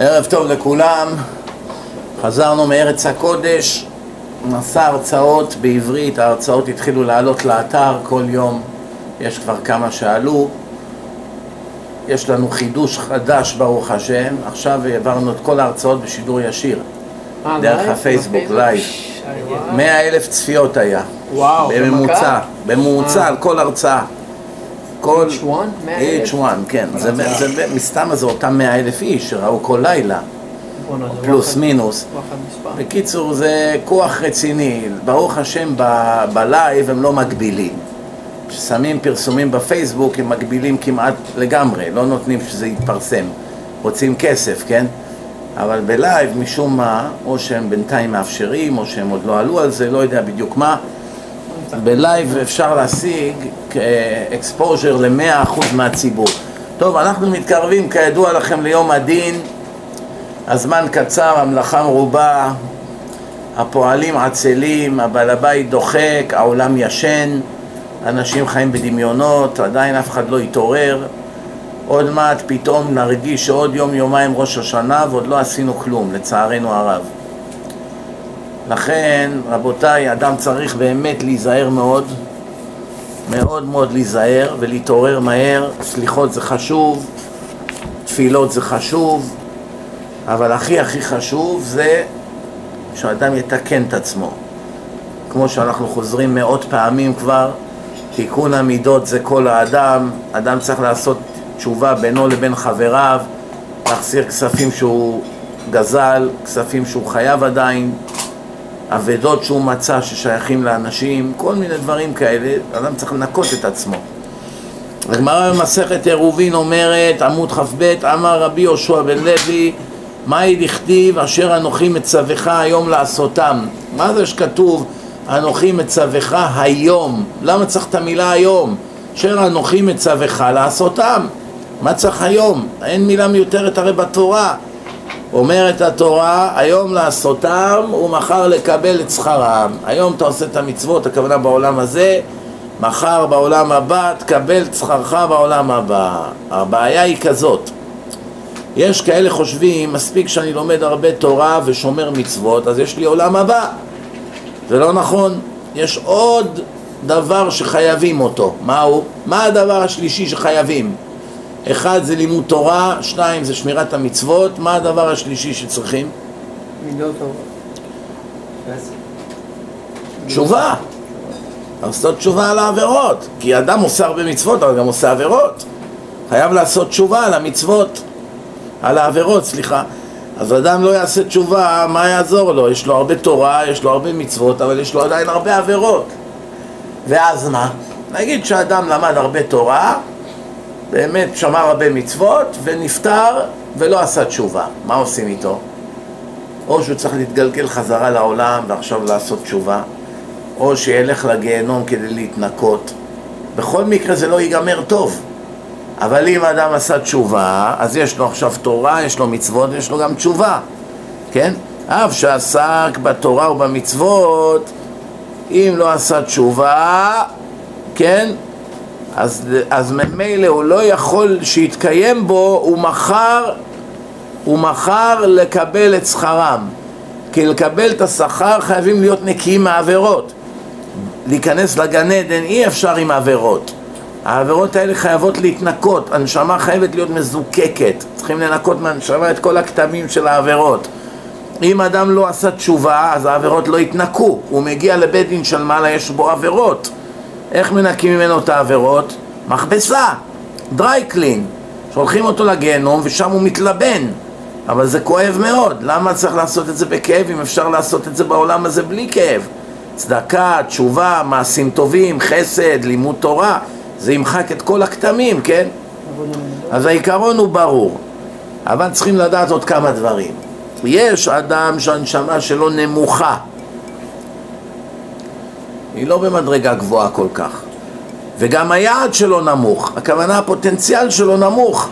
ערב טוב לכולם, חזרנו מארץ הקודש, נשא הרצאות בעברית, ההרצאות התחילו לעלות לאתר כל יום, יש כבר כמה שעלו, יש לנו חידוש חדש ברוך השם, עכשיו העברנו את כל ההרצאות בשידור ישיר, אה, דרך? הפייסבוק? לייב. מאה אלף צפיות היה, וואו, בממוצע? בממוצע אה. על כל הרצאה, כל... Each one? מאה אלף? each one, כן, זה, זה, זה, מן הסתם זה אותם מאה אלף איש שראו כל לילה, פלוס מינוס. בקיצור, זה כוח רציני. ברוך השם, ב- בלייב הם לא מגבילים. כששמים פרסומים בפייסבוק, הם מגבילים כמעט לגמרי, לא נותנים שזה יתפרסם. רוצים כסף, כן? אבל בלייב, משום מה, או שהם בינתיים מאפשרים, או שהם עוד לא עלו על זה, לא יודע בדיוק מה. בלייב אפשר להשיג exposure ל-100% מהציבור. טוב, אנחנו מתקרבים כידוע לכם ליום הדין, הזמן קצר, המלאכה מרובה, הפועלים עצלים, הבעל הבית דוחק, העולם ישן, אנשים חיים בדמיונות, עדיין אף אחד לא התעורר. עוד מעט פתאום נרגיש שעוד יום יומיים ראש השנה ועוד לא עשינו כלום, לצערנו הרב. לכן, רבותיי, אדם צריך באמת להיזהר מאוד, מאוד מאוד להיזהר ולהתעורר מהר. סליחות זה חשוב, תפילות זה חשוב, אבל הכי הכי חשוב זה שאדם יתקן את עצמו. כמו שאנחנו חוזרים מאות פעמים כבר, תיקון המידות זה כל האדם, אדם צריך לעשות תשובה בינו לבין חבריו, להחזיר כספים שהוא גזל, כספים שהוא חייב עדיין, אבדות שהוא מצא ששייכים לאנשים, כל מיני דברים כאלה, אדם צריך לנקות את עצמו. הגמרא במסכת עירובין אומרת, עמוד כ"ב, אמר רבי יהושע בן לוי, מהי לכתיב אשר אנוכי מצווך היום לעשותם? מה זה שכתוב אנוכי מצווך היום? למה צריך את המילה היום? אשר אנוכי מצווך לעשותם. מה צריך היום? אין מילה מיותרת הרי בתורה. אומרת התורה, היום לעשותם ומחר לקבל את שכרם. היום אתה עושה את המצוות, הכוונה בעולם הזה, מחר בעולם הבא תקבל את שכרך בעולם הבא. הבעיה היא כזאת, יש כאלה חושבים, מספיק שאני לומד הרבה תורה ושומר מצוות, אז יש לי עולם הבא. זה לא נכון, יש עוד דבר שחייבים אותו. מהו? מה הדבר השלישי שחייבים? אחד זה לימוד תורה, שניים זה שמירת המצוות, מה הדבר השלישי שצריכים? מידות טובות. תשובה. לעשות תשובה על העבירות, כי אדם עושה הרבה מצוות, אבל גם עושה עבירות. חייב לעשות תשובה על המצוות, על העבירות, סליחה. אז אדם לא יעשה תשובה, מה יעזור לו? יש לו הרבה תורה, יש לו הרבה מצוות, אבל יש לו עדיין הרבה עבירות. ואז מה? נגיד שאדם למד הרבה תורה, באמת שמר הרבה מצוות, ונפטר ולא עשה תשובה. מה עושים איתו? או שהוא צריך להתגלגל חזרה לעולם ועכשיו לעשות תשובה, או שילך לגיהנום כדי להתנקות. בכל מקרה זה לא ייגמר טוב. אבל אם אדם עשה תשובה, אז יש לו עכשיו תורה, יש לו מצוות, יש לו גם תשובה, כן? אף שעסק בתורה ובמצוות, אם לא עשה תשובה, כן? אז, אז ממילא הוא לא יכול שיתקיים בו, הוא מחר, הוא מחר לקבל את שכרם. כי לקבל את השכר חייבים להיות נקיים מהעבירות. להיכנס לגן עדן אי אפשר עם עבירות. העבירות האלה חייבות להתנקות, הנשמה חייבת להיות מזוקקת, צריכים לנקות מהנשמה את כל הכתמים של העבירות. אם אדם לא עשה תשובה, אז העבירות לא יתנקו, הוא מגיע לבית דין של מעלה, יש בו עבירות. איך מנקים ממנו את העבירות? מכבסה, דרי קלין, שולחים אותו לגיהנום ושם הוא מתלבן, אבל זה כואב מאוד, למה צריך לעשות את זה בכאב אם אפשר לעשות את זה בעולם הזה בלי כאב? צדקה, תשובה, מעשים טובים, חסד, לימוד תורה, זה ימחק את כל הכתמים, כן? אז העיקרון הוא ברור, אבל צריכים לדעת עוד כמה דברים. יש אדם שהנשמה שלו נמוכה, היא לא במדרגה גבוהה כל כך, וגם היעד שלו נמוך, הכוונה הפוטנציאל שלו נמוך.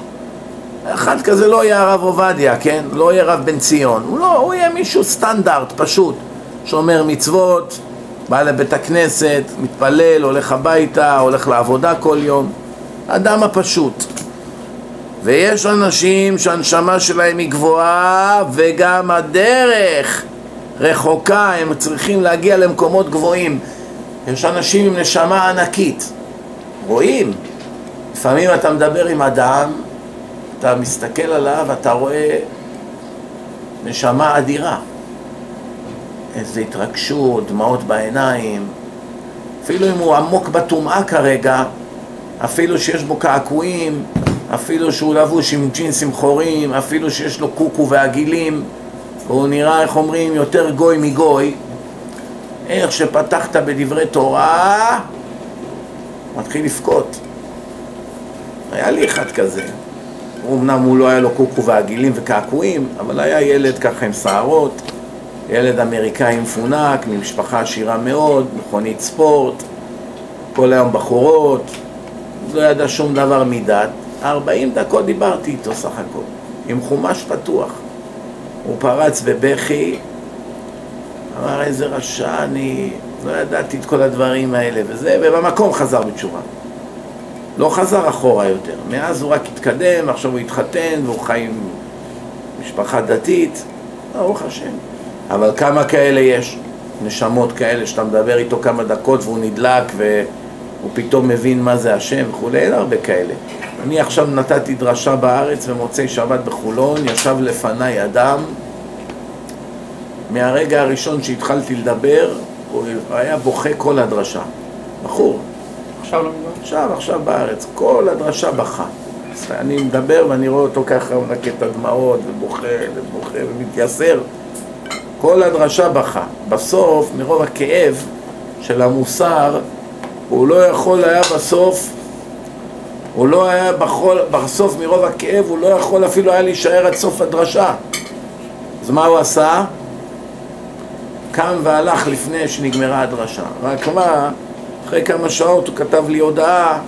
אחד כזה לא יהיה הרב עובדיה, כן? לא יהיה רב בן ציון, הוא לא, הוא יהיה מישהו סטנדרט פשוט, שומר מצוות, בא לבית הכנסת, מתפלל, הולך הביתה, הולך לעבודה כל יום, האדם הפשוט. ויש אנשים שהנשמה שלהם היא גבוהה וגם הדרך רחוקה, הם צריכים להגיע למקומות גבוהים. יש אנשים עם נשמה ענקית, רואים. לפעמים אתה מדבר עם אדם, אתה מסתכל עליו, אתה רואה נשמה אדירה. איזו התרגשות, דמעות בעיניים. אפילו אם הוא עמוק בטומאה כרגע, אפילו שיש בו קעקועים, אפילו שהוא לבוש עם ג'ינסים חורים, אפילו שיש לו קוקו ועגילים, והוא נראה, איך אומרים, יותר גוי מגוי, איך שפתחת בדברי תורה, מתחיל לבכות. היה לי אחד כזה. אמנם הוא לא היה לו קוקו ועגילים וקעקועים, אבל היה ילד ככה עם שערות, ילד אמריקאי מפונק, ממשפחה עשירה מאוד, מכונית ספורט, כל היום בחורות, לא ידע שום דבר מדת. 40 דקות דיברתי איתו סך הכל, עם חומש פתוח. הוא פרץ בבכי, אמר איזה רשע אני, לא ידעתי את כל הדברים האלה וזה, ובמקום חזר בתשובה. לא חזר אחורה יותר. מאז הוא רק התקדם, עכשיו הוא התחתן והוא חי עם משפחה דתית, ברוך השם. אבל כמה כאלה יש? נשמות כאלה שאתה מדבר איתו כמה דקות והוא נדלק והוא פתאום מבין מה זה השם וכולי, אין הרבה כאלה. אני עכשיו נתתי דרשה בארץ במוצאי שבת בחולון, ישב לפניי אדם, מהרגע הראשון שהתחלתי לדבר, הוא היה בוכה כל הדרשה. בחור. עכשיו לא מדבר? עכשיו, עכשיו בארץ, כל הדרשה בכה. אני מדבר ואני רואה אותו ככה, הוא מנקה את הדמעות ובוכה ובוכה ומתייסר. כל הדרשה בכה. בסוף, מרוב הכאב של המוסר, הוא לא יכול היה בסוף, הוא לא היה בכל, בסוף מרוב הכאב, הוא לא יכול אפילו היה להישאר עד סוף הדרשה. אז מה הוא עשה? קם והלך לפני שנגמרה הדרשה. רק מה, אחרי כמה שעות הוא כתב לי הודעה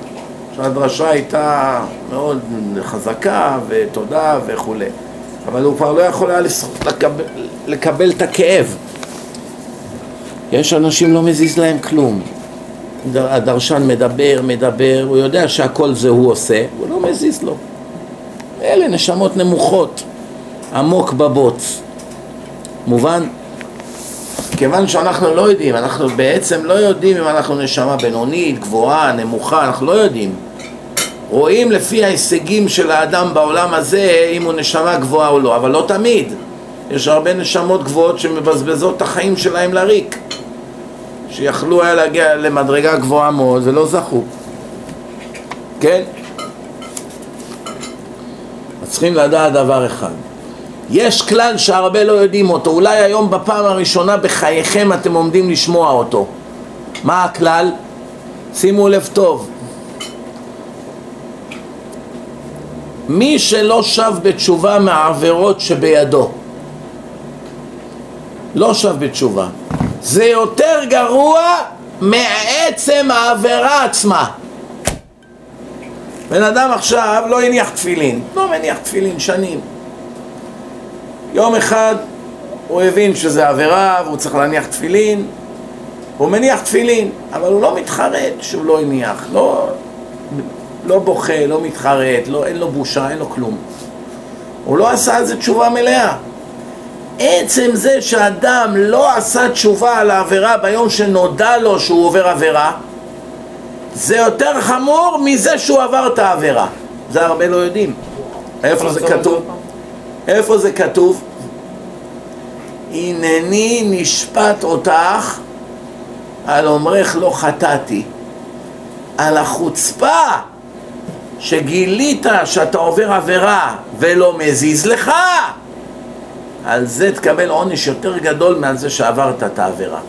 שהדרשה הייתה מאוד חזקה ותודה וכולי. אבל הוא כבר לא יכול היה לקבל, לקבל את הכאב. יש אנשים לא מזיז להם כלום. הדרשן מדבר, מדבר, הוא יודע שהכל זה הוא עושה, הוא לא מזיז לו. אלה נשמות נמוכות, עמוק בבוץ. מובן? כיוון שאנחנו לא יודעים, אנחנו בעצם לא יודעים אם אנחנו נשמה בינונית, גבוהה, נמוכה, אנחנו לא יודעים. רואים לפי ההישגים של האדם בעולם הזה אם הוא נשמה גבוהה או לא, אבל לא תמיד. יש הרבה נשמות גבוהות שמבזבזות את החיים שלהם לריק. שיכלו היה להגיע למדרגה גבוהה מאוד ולא זכו. כן? צריכים לדעת דבר אחד. יש כלל שהרבה לא יודעים אותו, אולי היום בפעם הראשונה בחייכם אתם עומדים לשמוע אותו. מה הכלל? שימו לב טוב. מי שלא שב בתשובה מהעבירות שבידו, לא שב בתשובה, זה יותר גרוע מעצם העבירה עצמה. בן אדם עכשיו לא הניח תפילין, לא מניח תפילין שנים. יום אחד הוא הבין שזה עבירה והוא צריך להניח תפילין, הוא מניח תפילין, אבל הוא לא מתחרט שהוא לא הניח, לא, לא בוכה, לא מתחרט, לא, אין לו בושה, אין לו כלום. הוא לא עשה על זה תשובה מלאה. עצם זה שאדם לא עשה תשובה על העבירה ביום שנודע לו שהוא עובר עבירה, זה יותר חמור מזה שהוא עבר את העבירה. זה הרבה לא יודעים. איפה זה כתוב? איפה זה כתוב? הנני נשפט אותך על אומרך לא חטאתי. על החוצפה שגילית שאתה עובר עבירה ולא מזיז לך, על זה תקבל עונש יותר גדול מעל זה שעברת את העבירה.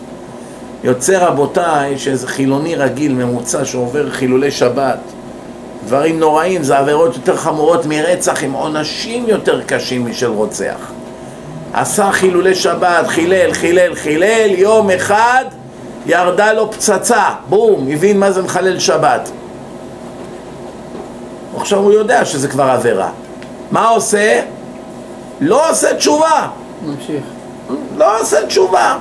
יוצא רבותיי שאיזה חילוני רגיל ממוצע שעובר חילולי שבת דברים נוראים, זה עבירות יותר חמורות מרצח עם עונשים יותר קשים משל רוצח. עשה חילולי שבת, חילל, חילל, חילל, יום אחד ירדה לו פצצה, בום, הבין מה זה מחלל שבת. עכשיו הוא יודע שזה כבר עבירה. מה עושה? לא עושה תשובה. נמשיך. לא עושה תשובה.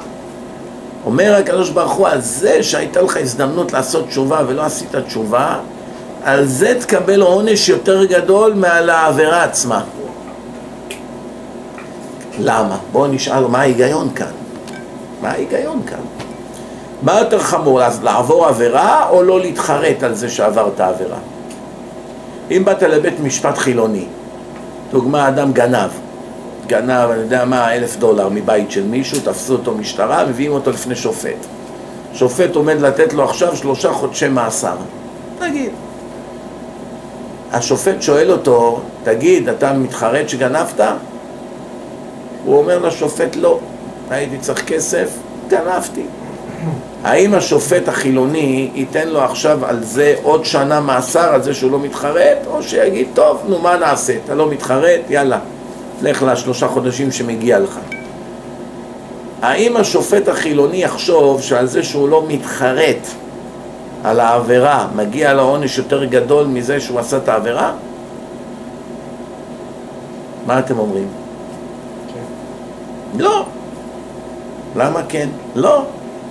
אומר הקדוש ברוך הוא, על זה שהייתה לך הזדמנות לעשות תשובה ולא עשית תשובה, על זה תקבל עונש יותר גדול מעל העבירה עצמה. למה? בואו נשאל מה ההיגיון כאן. מה ההיגיון כאן? מה יותר חמור, אז לעבור עבירה או לא להתחרט על זה שעברת עבירה? אם באת לבית משפט חילוני, דוגמה אדם גנב, גנב, אני יודע מה, אלף דולר מבית של מישהו, תפסו אותו משטרה, מביאים אותו לפני שופט. שופט עומד לתת לו עכשיו שלושה חודשי מאסר. נגיד. השופט שואל אותו, תגיד, אתה מתחרט שגנבת? הוא אומר לשופט, לא, הייתי צריך כסף, גנבתי. האם השופט החילוני ייתן לו עכשיו על זה עוד שנה מאסר על זה שהוא לא מתחרט, או שיגיד, טוב, נו מה נעשה, אתה לא מתחרט, יאללה, לך לשלושה חודשים שמגיע לך. האם השופט החילוני יחשוב שעל זה שהוא לא מתחרט על העבירה, מגיע לו עונש יותר גדול מזה שהוא עשה את העבירה? מה אתם אומרים? כן. לא. למה כן? לא.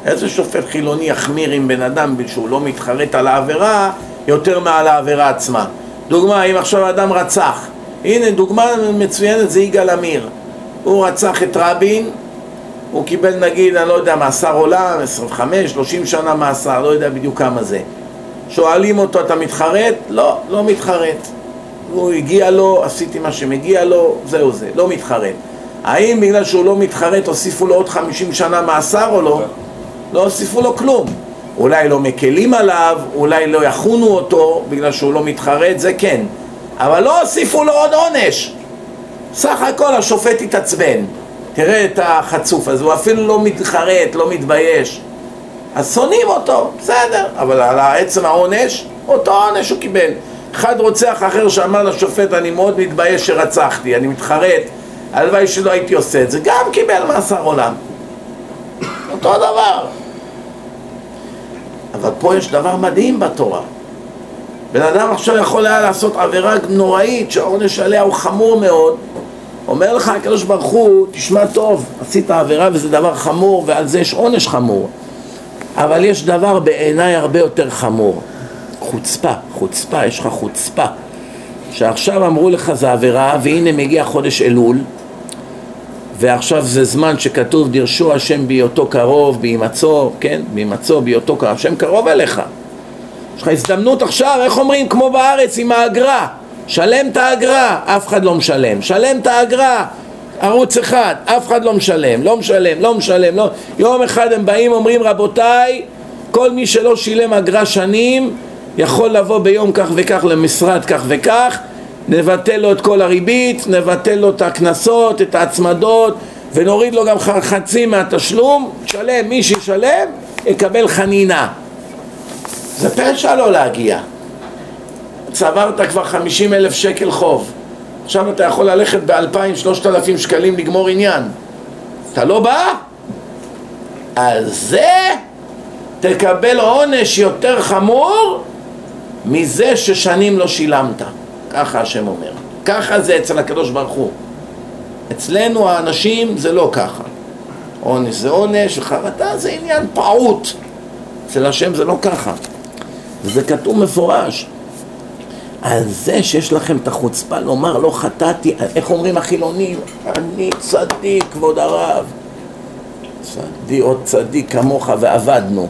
איזה שופט חילוני יחמיר עם בן אדם שהוא לא מתחרט על העבירה יותר מעל העבירה עצמה? דוגמה, אם עכשיו אדם רצח, הנה דוגמה מצוינת זה יגאל עמיר הוא רצח את רבין הוא קיבל נגיד, אני לא יודע, מאסר עולם, 25, 30 שנה מאסר, לא יודע בדיוק כמה זה. שואלים אותו, אתה מתחרט? לא, לא מתחרט. הוא הגיע לו, עשיתי מה שמגיע לו, זהו זה, לא מתחרט. האם בגלל שהוא לא מתחרט הוסיפו לו עוד 50 שנה מאסר או לא? לא הוסיפו לו כלום. אולי לא מקלים עליו, אולי לא יכונו אותו בגלל שהוא לא מתחרט, זה כן. אבל לא הוסיפו לו עוד עונש. סך הכל השופט התעצבן. תראה את החצוף הזה, הוא אפילו לא מתחרט, לא מתבייש. אז שונאים אותו, בסדר, אבל על עצם העונש, אותו עונש הוא קיבל. אחד רוצח אחר שאמר לשופט, אני מאוד מתבייש שרצחתי, אני מתחרט, הלוואי שלא הייתי עושה את זה, גם קיבל מאסר עולם. אותו דבר. אבל פה יש דבר מדהים בתורה. בן אדם עכשיו יכול היה לעשות עבירה נוראית שהעונש עליה הוא חמור מאוד אומר לך הקדוש ברוך הוא, תשמע טוב, עשית עבירה וזה דבר חמור ועל זה יש עונש חמור. אבל יש דבר בעיניי הרבה יותר חמור. חוצפה, חוצפה, יש לך חוצפה. שעכשיו אמרו לך זה עבירה והנה מגיע חודש אלול ועכשיו זה זמן שכתוב דרשו השם בהיותו קרוב, בהימצאו, כן? בהימצאו, בהיותו קרוב, השם קרוב אליך. יש לך הזדמנות עכשיו, איך אומרים? כמו בארץ עם האגרה שלם את האגרה, אף אחד לא משלם, שלם את האגרה, ערוץ אחד, אף אחד לא משלם, לא משלם, לא משלם, לא... יום אחד הם באים אומרים רבותיי, כל מי שלא שילם אגרה שנים יכול לבוא ביום כך וכך למשרד כך וכך, נבטל לו את כל הריבית, נבטל לו את הקנסות, את ההצמדות ונוריד לו גם חצי מהתשלום, שלם, מי שישלם יקבל חנינה. זה פשע לא להגיע צברת כבר חמישים אלף שקל חוב. עכשיו אתה יכול ללכת באלפיים, שלושת אלפים שקלים לגמור עניין. אתה לא בא? על זה תקבל עונש יותר חמור מזה ששנים לא שילמת. ככה השם אומר. ככה זה אצל הקדוש ברוך הוא. אצלנו האנשים זה לא ככה. עונש זה עונש וחרטה זה עניין פעוט. אצל השם זה לא ככה. וזה כתוב מפורש על זה שיש לכם את החוצפה לומר לא חטאתי, איך אומרים החילונים? אני צדיק, כבוד הרב. צדיק, עוד צדיק כמוך ועבדנו.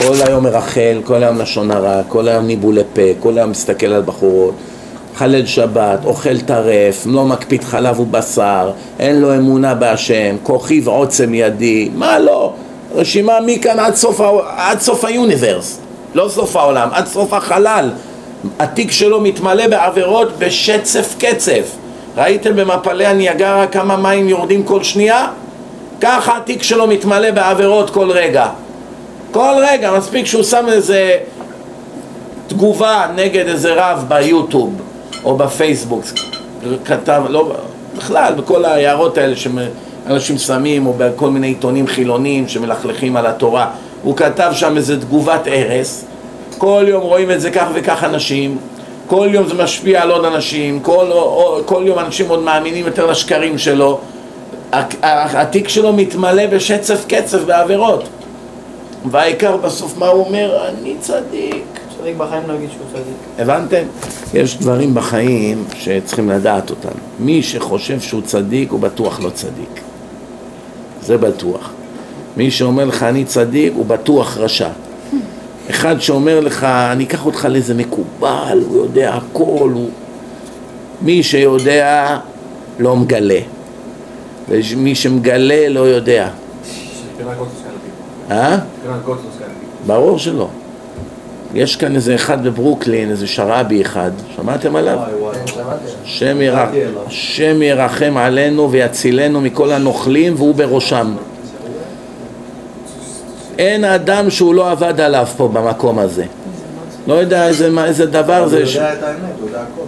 כל היום מרחל, כל היום לשון הרע, כל היום ניבולי פה, כל היום מסתכל על בחורות, חלל שבת, אוכל טרף, לא מקפיד חלב ובשר, אין לו אמונה בהשם, כוחי ועוצם ידי, מה לא? רשימה מכאן עד סוף, עד סוף היוניברס, לא סוף העולם, עד סוף החלל. התיק שלו מתמלא בעבירות בשצף קצף. ראיתם במפלי הניאגרה כמה מים יורדים כל שנייה? ככה התיק שלו מתמלא בעבירות כל רגע. כל רגע, מספיק שהוא שם איזה תגובה נגד איזה רב ביוטיוב או בפייסבוק, כתב, לא, בכלל, בכל ההערות האלה שאנשים שמים או בכל מיני עיתונים חילוניים שמלכלכים על התורה, הוא כתב שם איזה תגובת הרס כל יום רואים את זה כך וכך אנשים, כל יום זה משפיע על עוד אנשים, כל, כל יום אנשים עוד מאמינים יותר לשקרים שלו, התיק שלו מתמלא בשצף קצף בעבירות והעיקר בסוף מה הוא אומר? אני צדיק, צדיק בחיים לא יגיד שהוא צדיק. הבנתם? יש דברים בחיים שצריכים לדעת אותם. מי שחושב שהוא צדיק הוא בטוח לא צדיק. זה בטוח. מי שאומר לך אני צדיק הוא בטוח רשע. אחד שאומר לך אני אקח אותך לאיזה מקובל, הוא יודע הכל, הוא... מי שיודע לא מגלה. ומי שמגלה לא יודע. אה? ברור שלא. יש כאן איזה אחד בברוקלין, איזה שרעבי אחד, שמעתם עליו? השם ירח- השם ירחם עלינו ויצילנו מכל הנוכלים והוא בראשם. אין אדם שהוא לא עבד עליו פה במקום הזה. לא יודע איזה, איזה דבר זה, ש-.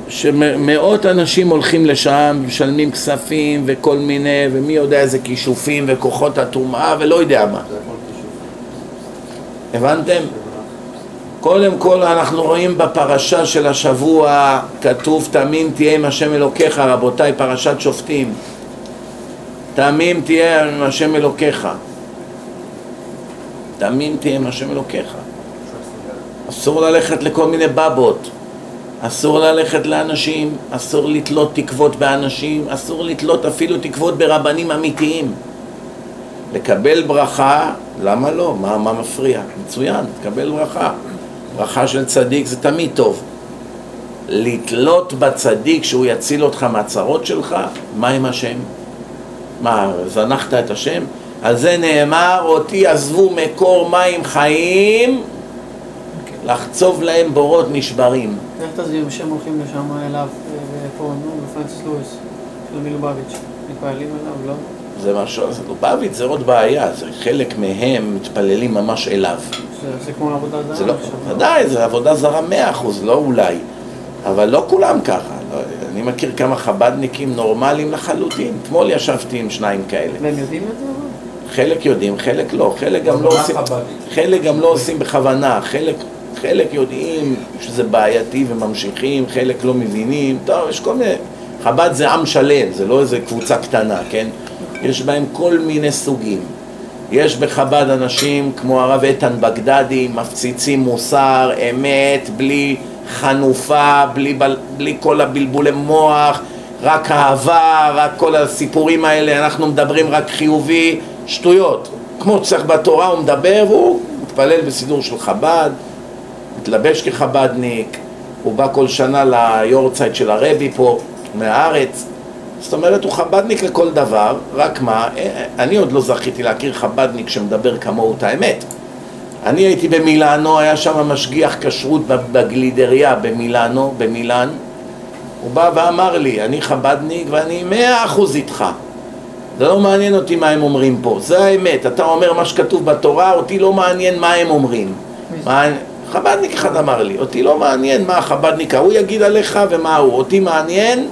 שמאות אנשים הולכים לשם, משלמים כספים וכל מיני, ומי יודע איזה כישופים וכוחות הטומאה ולא יודע מה. הבנתם? קודם כל אנחנו רואים בפרשה של השבוע כתוב תמים תהיה עם השם אלוקיך רבותיי פרשת שופטים תמים תהיה עם השם אלוקיך תמים תהיה עם השם אלוקיך אסור ללכת לכל מיני בבות אסור ללכת לאנשים, אסור לתלות תקוות באנשים, אסור לתלות אפילו תקוות ברבנים אמיתיים לקבל ברכה, למה לא? מה, מה מפריע? מצוין, תקבל ברכה. ברכה של צדיק זה תמיד טוב. לתלות בצדיק שהוא יציל אותך מהצרות שלך, מה עם השם? מה, זנחת את השם? על זה נאמר, אותי עזבו מקור מים חיים, לחצוב להם בורות נשברים. איך תסביר שהם הולכים לשם אליו, אה, ופה, נו, בפרנסיס לואיס, של מילובביץ', מתפעלים אליו, לא? זה משהו, זה לובביץ' זה עוד בעיה, זה חלק מהם מתפללים ממש אליו. זה- כמו עבודה זרה. זה לא, עכשיו, ודאי, זה עבודה זרה מאה אחוז, לא אולי. אבל לא כולם ככה. לא, אני מכיר כמה חבדניקים נורמליים לחלוטין. אתמול ישבתי עם שניים כאלה. והם יודעים את זה? חלק יודעים, חלק לא. חלק גם לא עושים, חב"דניק? חלק גם לא עושים בכוונה. חלק, חלק יודעים שזה בעייתי וממשיכים, חלק לא מבינים. טוב, יש כל מיני... חב"ד זה עם שלם, זה לא איזה קבוצה קטנה, כן? יש בהם כל מיני סוגים. יש בחב"ד אנשים כמו הרב איתן בגדדי, מפציצים מוסר, אמת, בלי חנופה, בלי, בל- בלי כל הבלבולי מוח, רק אהבה, רק כל הסיפורים האלה, אנחנו מדברים רק חיובי, שטויות. כמו שצריך בתורה הוא מדבר והוא מתפלל בסידור של חב"ד, מתלבש כחב"דניק, הוא בא כל שנה ליורצייט של הרבי פה, מהארץ. זאת אומרת, הוא חב"דניק לכל דבר, רק מה, אני עוד לא זכיתי להכיר חב"דניק שמדבר כמוהו את האמת. אני הייתי במילאנו, היה שם משגיח כשרות בגלידריה במילאנו, במילאן. הוא בא ואמר לי, אני חב"דניק ואני מאה אחוז איתך. זה לא מעניין אותי מה הם אומרים פה, זה האמת. אתה אומר מה שכתוב בתורה, אותי לא מעניין מה הם אומרים. מה... חב"דניק אחד אמר לי, אותי לא מעניין מה החב"דניק ההוא יגיד עליך ומה הוא, אותי מעניין.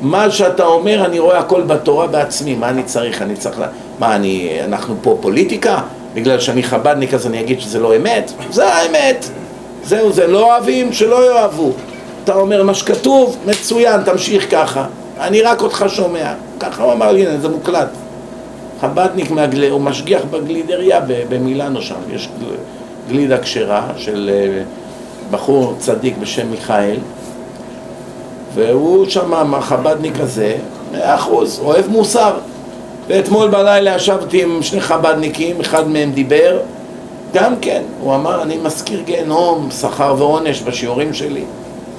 מה שאתה אומר, אני רואה הכל בתורה בעצמי, מה אני צריך? אני צריך... לה... מה, אני... אנחנו פה פוליטיקה? בגלל שאני חב"דניק אז אני אגיד שזה לא אמת? זה האמת. זהו, זה לא אוהבים, שלא יאהבו. אתה אומר מה שכתוב, מצוין, תמשיך ככה. אני רק אותך שומע. ככה הוא אמר לי, הנה, זה מוקלט. חב"דניק, מהגל... הוא משגיח בגלידריה במילאנו שם, יש גל- גלידה כשרה של אה, בחור צדיק בשם מיכאל, והוא שם, החב"דניק הזה, מאה אחוז, אוהב מוסר. ואתמול בלילה ישבתי עם שני חב"דניקים, אחד מהם דיבר, גם כן, הוא אמר, אני מזכיר גיהנום, שכר ועונש בשיעורים שלי.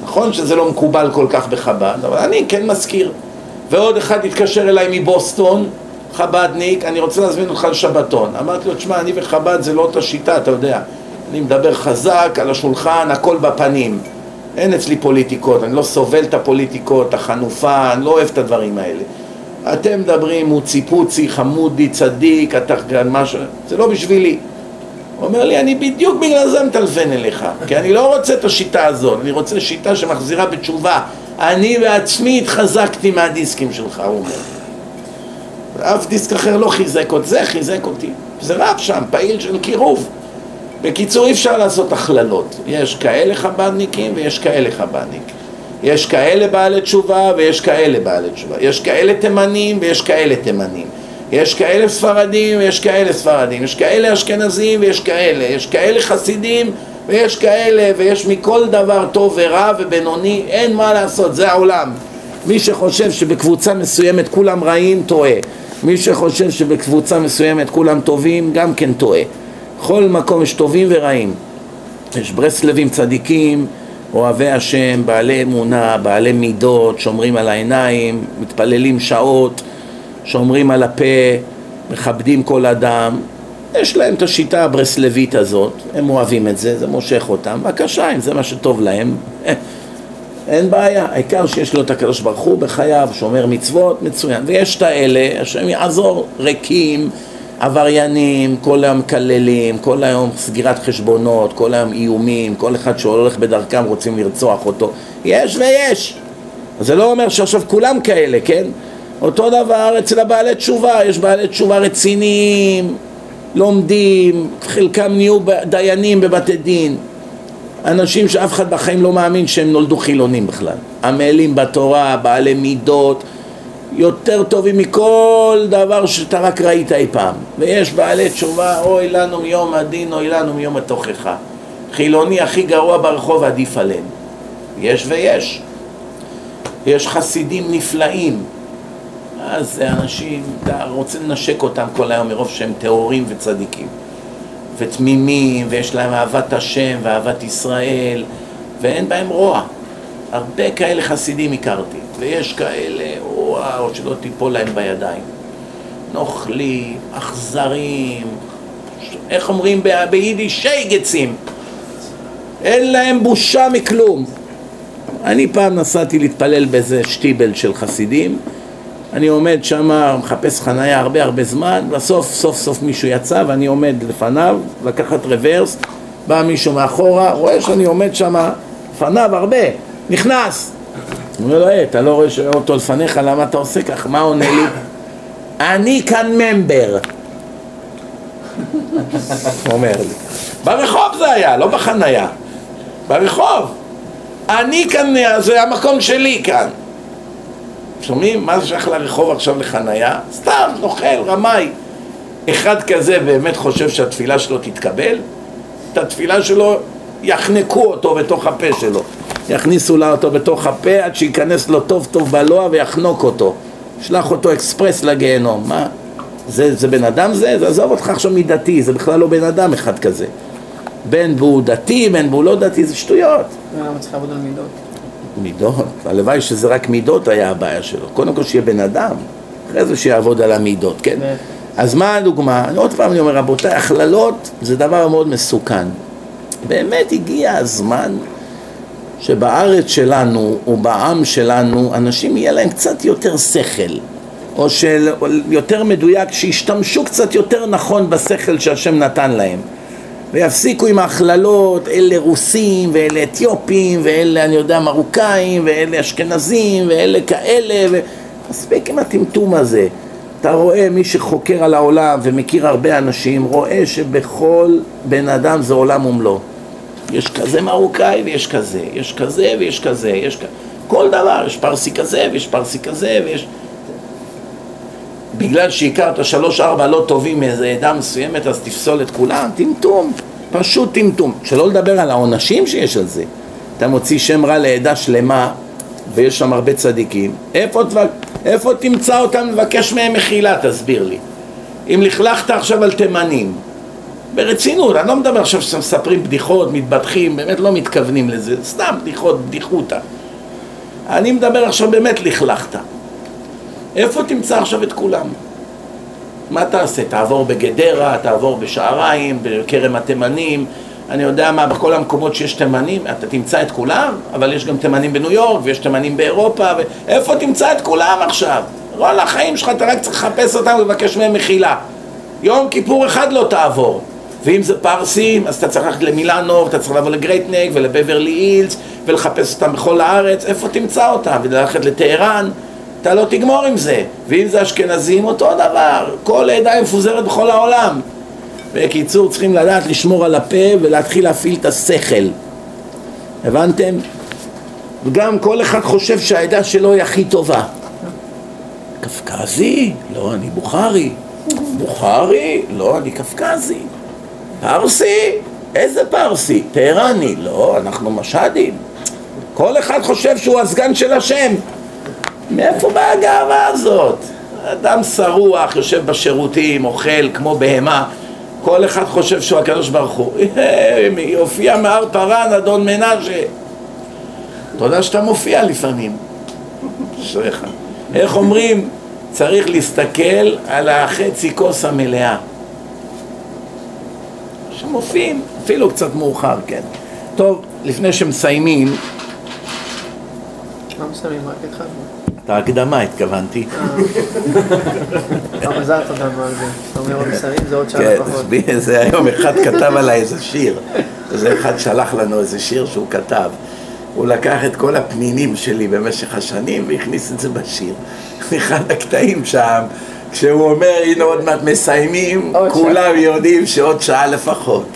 נכון שזה לא מקובל כל כך בחב"ד, אבל אני כן מזכיר. ועוד אחד התקשר אליי מבוסטון, חב"דניק, אני רוצה להזמין אותך לשבתון. אמרתי לו, תשמע, אני וחב"ד זה לא אותה שיטה, אתה יודע. אני מדבר חזק, על השולחן, הכל בפנים. אין אצלי פוליטיקות, אני לא סובל את הפוליטיקות, החנופה, אני לא אוהב את הדברים האלה. אתם מדברים, מוצי פוצי, חמודי, צדיק, אתה משהו, זה לא בשבילי. הוא אומר לי, אני בדיוק בגלל זה מטלפן אליך, כי אני לא רוצה את השיטה הזאת, אני רוצה שיטה שמחזירה בתשובה. אני בעצמי התחזקתי מהדיסקים שלך, הוא אומר. אף דיסק אחר לא חיזק אותי, זה חיזק אותי. זה רב שם, פעיל של קירוב. בקיצור, אי אפשר לעשות הכללות. יש כאלה חב"דניקים ויש כאלה חב"דניק. יש כאלה בעלי תשובה ויש כאלה בעלי תשובה. יש כאלה תימנים ויש כאלה תימנים. יש כאלה ספרדים ויש כאלה ספרדים. יש כאלה אשכנזים ויש כאלה. יש כאלה חסידים ויש כאלה, ויש מכל דבר טוב ורע ובינוני, אין מה לעשות, זה העולם. מי שחושב שבקבוצה מסוימת כולם רעים, טועה. מי שחושב שבקבוצה מסוימת כולם טובים, גם כן טועה. בכל מקום יש טובים ורעים. יש ברסלבים צדיקים, אוהבי השם, בעלי אמונה, בעלי מידות, שומרים על העיניים, מתפללים שעות, שומרים על הפה, מכבדים כל אדם. יש להם את השיטה הברסלבית הזאת, הם אוהבים את זה, זה מושך אותם. בבקשה, אם זה מה שטוב להם, אין בעיה. העיקר שיש לו את הקדוש ברוך הוא בחייו, שומר מצוות, מצוין. ויש את האלה, השם יעזור, ריקים, עבריינים, כל היום מקללים, כל היום סגירת חשבונות, כל היום איומים, כל אחד שהולך בדרכם רוצים לרצוח אותו. יש ויש. זה לא אומר שעכשיו כולם כאלה, כן? אותו דבר אצל הבעלי תשובה, יש בעלי תשובה רציניים, לומדים, חלקם נהיו דיינים בבתי דין. אנשים שאף אחד בחיים לא מאמין שהם נולדו חילונים בכלל. עמלים בתורה, בעלי מידות, יותר טובים מכל דבר שאתה רק ראית אי פעם. ויש בעלי תשובה, אוי לנו מיום הדין, אוי לנו מיום התוכחה. חילוני הכי גרוע ברחוב עדיף עליהם. יש ויש. יש חסידים נפלאים. אז אנשים, אתה רוצה לנשק אותם כל היום מרוב שהם טהורים וצדיקים. ותמימים, ויש להם אהבת השם ואהבת ישראל, ואין בהם רוע. הרבה כאלה חסידים הכרתי, ויש כאלה, וואו, שלא תיפול להם בידיים. נוכלים, אכזרים, איך אומרים ביידיש? שייגצים. אין להם בושה מכלום. אני פעם נסעתי להתפלל באיזה שטיבל של חסידים, אני עומד שם, מחפש חנייה הרבה הרבה זמן, בסוף סוף סוף מישהו יצא ואני עומד לפניו, לקחת רוורס, בא מישהו מאחורה, רואה שאני עומד שם לפניו הרבה, נכנס. אני אומר לו, היי, אתה לא רואה אותו לפניך, למה אתה עושה כך? מה עונה לי? אני כאן ממבר. הוא אומר לי. ברחוב זה היה, לא בחנייה. ברחוב. אני כאן, זה המקום שלי כאן. שומעים? מה זה שייך לרחוב עכשיו לחנייה? סתם, נוכל, רמאי. אחד כזה באמת חושב שהתפילה שלו תתקבל? את התפילה שלו יחנקו אותו בתוך הפה שלו. יכניסו לה אותו בתוך הפה עד שייכנס לו טוב טוב בלוע ויחנוק אותו. שלח אותו אקספרס לגיהנום. מה? זה, זה בן אדם זה? זה עזוב אותך עכשיו מדתי, זה בכלל לא בן אדם אחד כזה. בין והוא דתי, בין והוא לא דתי, זה שטויות. למה צריך לעבוד על מידות? מידות, הלוואי שזה רק מידות היה הבעיה שלו. קודם כל שיהיה בן אדם, אחרי זה שיעבוד על המידות, כן? אז מה הדוגמה? עוד פעם אני אומר, רבותיי, הכללות זה דבר מאוד מסוכן. באמת הגיע הזמן שבארץ שלנו, או בעם שלנו, אנשים יהיה להם קצת יותר שכל, או של, יותר מדויק, שישתמשו קצת יותר נכון בשכל שהשם נתן להם. ויפסיקו עם ההכללות, אלה רוסים, ואלה אתיופים, ואלה אני יודע מרוקאים, ואלה אשכנזים, ואלה כאלה, ו... מספיק עם הטמטום הזה. אתה רואה מי שחוקר על העולם ומכיר הרבה אנשים, רואה שבכל בן אדם זה עולם ומלואו. יש כזה מרוקאי ויש כזה, יש כזה ויש כזה, יש כזה. כל דבר, יש פרסי כזה ויש פרסי כזה ויש... בגלל שהכרת שלוש ארבע לא טובים מאיזה עדה מסוימת אז תפסול את כולם? טמטום, פשוט טמטום. שלא לדבר על העונשים שיש על זה. אתה מוציא שם רע לעדה שלמה ויש שם הרבה צדיקים. איפה, איפה תמצא אותם לבקש מהם מחילה, תסביר לי. אם לכלכת עכשיו על תימנים, ברצינות, אני לא מדבר עכשיו שמספרים בדיחות, מתבדחים, באמת לא מתכוונים לזה, סתם בדיחות, בדיחותא. אני מדבר עכשיו באמת לכלכת. איפה תמצא עכשיו את כולם? מה תעשה? תעבור בגדרה, תעבור בשעריים, בכרם התימנים, אני יודע מה, בכל המקומות שיש תימנים, אתה תמצא את כולם, אבל יש גם תימנים בניו יורק, ויש תימנים באירופה, ו... איפה תמצא את כולם עכשיו? רול החיים שלך, אתה רק צריך לחפש אותם ולבקש מהם מחילה. יום כיפור אחד לא תעבור. ואם זה פרסים, אז אתה צריך ללכת למילאנו, אתה צריך לבוא לגרייטנק ולבברלי אילס, ולחפש אותם בכל הארץ, איפה תמצא אותם? וללכת לטהרן, אתה לא תגמור עם זה. ואם זה אשכנזים, אותו דבר. כל עדה מפוזרת בכל העולם. בקיצור, צריכים לדעת לשמור על הפה ולהתחיל להפעיל את השכל. הבנתם? וגם כל אחד חושב שהעדה שלו היא הכי טובה. קפקזי? לא, אני בוכרי. בוכרי? לא, אני קפקזי. פרסי? איזה פרסי? טהרני. לא, אנחנו משהדים. כל אחד חושב שהוא הסגן של השם. מאיפה באה הגאווה הזאת? אדם שרוח, יושב בשירותים, אוכל כמו בהמה. כל אחד חושב שהוא הקדוש ברוך הוא. יופיע מהר פרן, אדון מנשה. תודה שאתה מופיע לפעמים. איך אומרים? צריך להסתכל על החצי כוס המלאה. שמופיעים, אפילו קצת מאוחר, כן. טוב, לפני שמסיימים, מה מסיימים? רק התחלנו. את ההקדמה התכוונתי. כמה מזל תודה לנו על זה. אתה אומר מסיימים זה עוד שעה כן, לפחות. תשמעי, זה היום אחד כתב עליי איזה שיר. איזה אחד שלח לנו איזה שיר שהוא כתב. הוא לקח את כל הפנינים שלי במשך השנים והכניס את זה בשיר. אחד הקטעים שם, כשהוא אומר, הנה עוד מעט מסיימים, כולם יודעים שעוד שעה לפחות.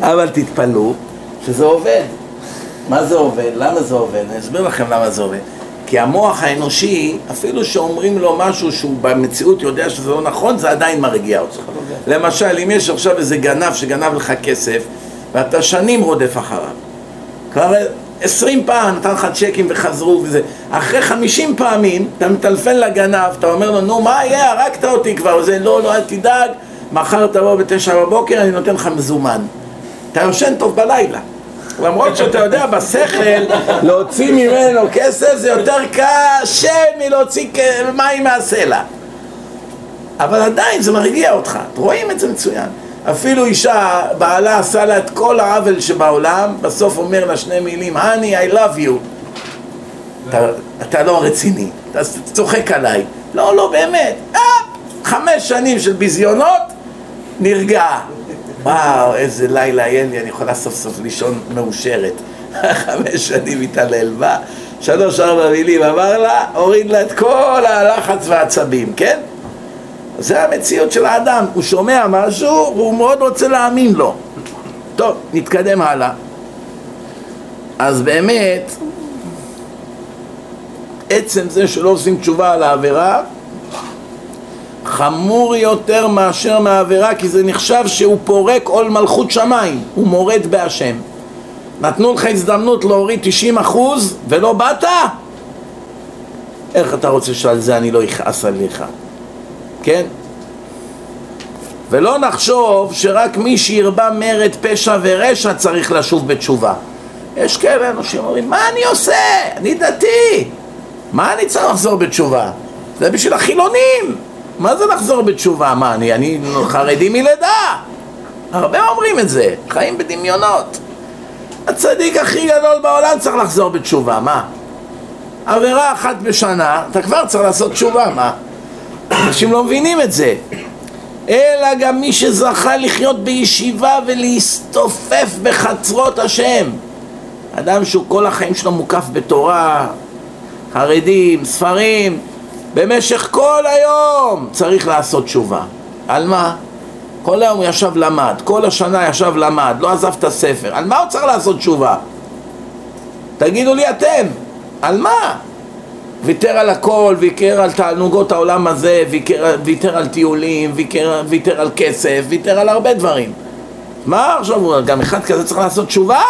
אבל תתפלאו שזה עובד. מה זה עובד? למה זה עובד? אני אסביר לכם למה זה עובד. כי המוח האנושי, אפילו שאומרים לו משהו שהוא במציאות יודע שזה לא נכון, זה עדיין מרגיע אותו. למשל, אם יש עכשיו איזה גנב שגנב לך כסף, ואתה שנים רודף אחריו. כבר עשרים פעם נתן לך צ'קים וחזרו וזה. אחרי חמישים פעמים אתה מטלפן לגנב, אתה אומר לו, נו מה יהיה, הרגת אותי כבר, זה לא, לא, אל תדאג, מחר תבוא בתשע בבוקר, אני נותן לך מזומן. אתה יושן טוב בלילה. למרות שאתה יודע בשכל להוציא ממנו כסף זה יותר קשה מלהוציא מים מהסלע. אבל עדיין זה מרגיע אותך, רואים את זה מצוין. אפילו אישה, בעלה עשה לה את כל העוול שבעולם בסוף אומר לה שני מילים, honey I love you. אתה, אתה לא רציני, אתה צוחק עליי. לא, לא, באמת. אה, חמש שנים של ביזיונות נרגעה וואו, איזה לילה יהיה לי, אני יכולה סוף סוף לישון מאושרת. חמש שנים התעלל בה, שלוש ארבע מילים אמר לה, הוריד לה את כל הלחץ והעצבים, כן? זה המציאות של האדם, הוא שומע משהו והוא מאוד רוצה להאמין לו. טוב, נתקדם הלאה. אז באמת, עצם זה שלא עושים תשובה על העבירה, חמור יותר מאשר מהעבירה כי זה נחשב שהוא פורק עול מלכות שמיים, הוא מורד בהשם. נתנו לך הזדמנות להוריד 90 אחוז ולא באת? איך אתה רוצה שעל זה אני לא אכעס עליך? כן? ולא נחשוב שרק מי שירבה מרד פשע ורשע צריך לשוב בתשובה. יש כאלה אנשים אומרים, מה אני עושה? אני דתי. מה אני צריך לחזור בתשובה? זה בשביל החילונים. מה זה לחזור בתשובה? מה, אני, אני חרדי מלידה? הרבה אומרים את זה, חיים בדמיונות. הצדיק הכי גדול בעולם צריך לחזור בתשובה, מה? עבירה אחת בשנה, אתה כבר צריך לעשות תשובה, מה? אנשים לא מבינים את זה. אלא גם מי שזכה לחיות בישיבה ולהסתופף בחצרות השם. אדם שהוא כל החיים שלו מוקף בתורה, חרדים, ספרים, במשך כל היום צריך לעשות תשובה. על מה? כל היום הוא ישב למד, כל השנה ישב למד, לא עזב את הספר. על מה הוא צריך לעשות תשובה? תגידו לי אתם, על מה? ויתר על הכל, ויתר על תענוגות העולם הזה, ויתר, ויתר על טיולים, ויתר, ויתר על כסף, ויתר על הרבה דברים. מה עכשיו, גם אחד כזה צריך לעשות תשובה?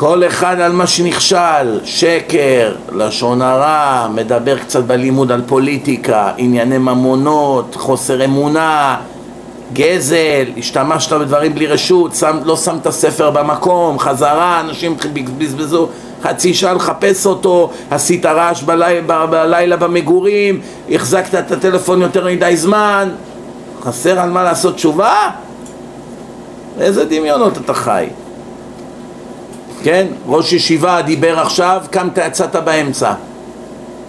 כל אחד על מה שנכשל, שקר, לשון הרע, מדבר קצת בלימוד על פוליטיקה, ענייני ממונות, חוסר אמונה, גזל, השתמשת בדברים בלי רשות, שם, לא שם את הספר במקום, חזרה, אנשים בזבזו חצי שעה לחפש אותו, עשית רעש בלי, ב, בלילה במגורים, החזקת את הטלפון יותר מדי זמן, חסר על מה לעשות תשובה? איזה דמיונות אתה חי? כן? ראש ישיבה דיבר עכשיו, קמת יצאת באמצע.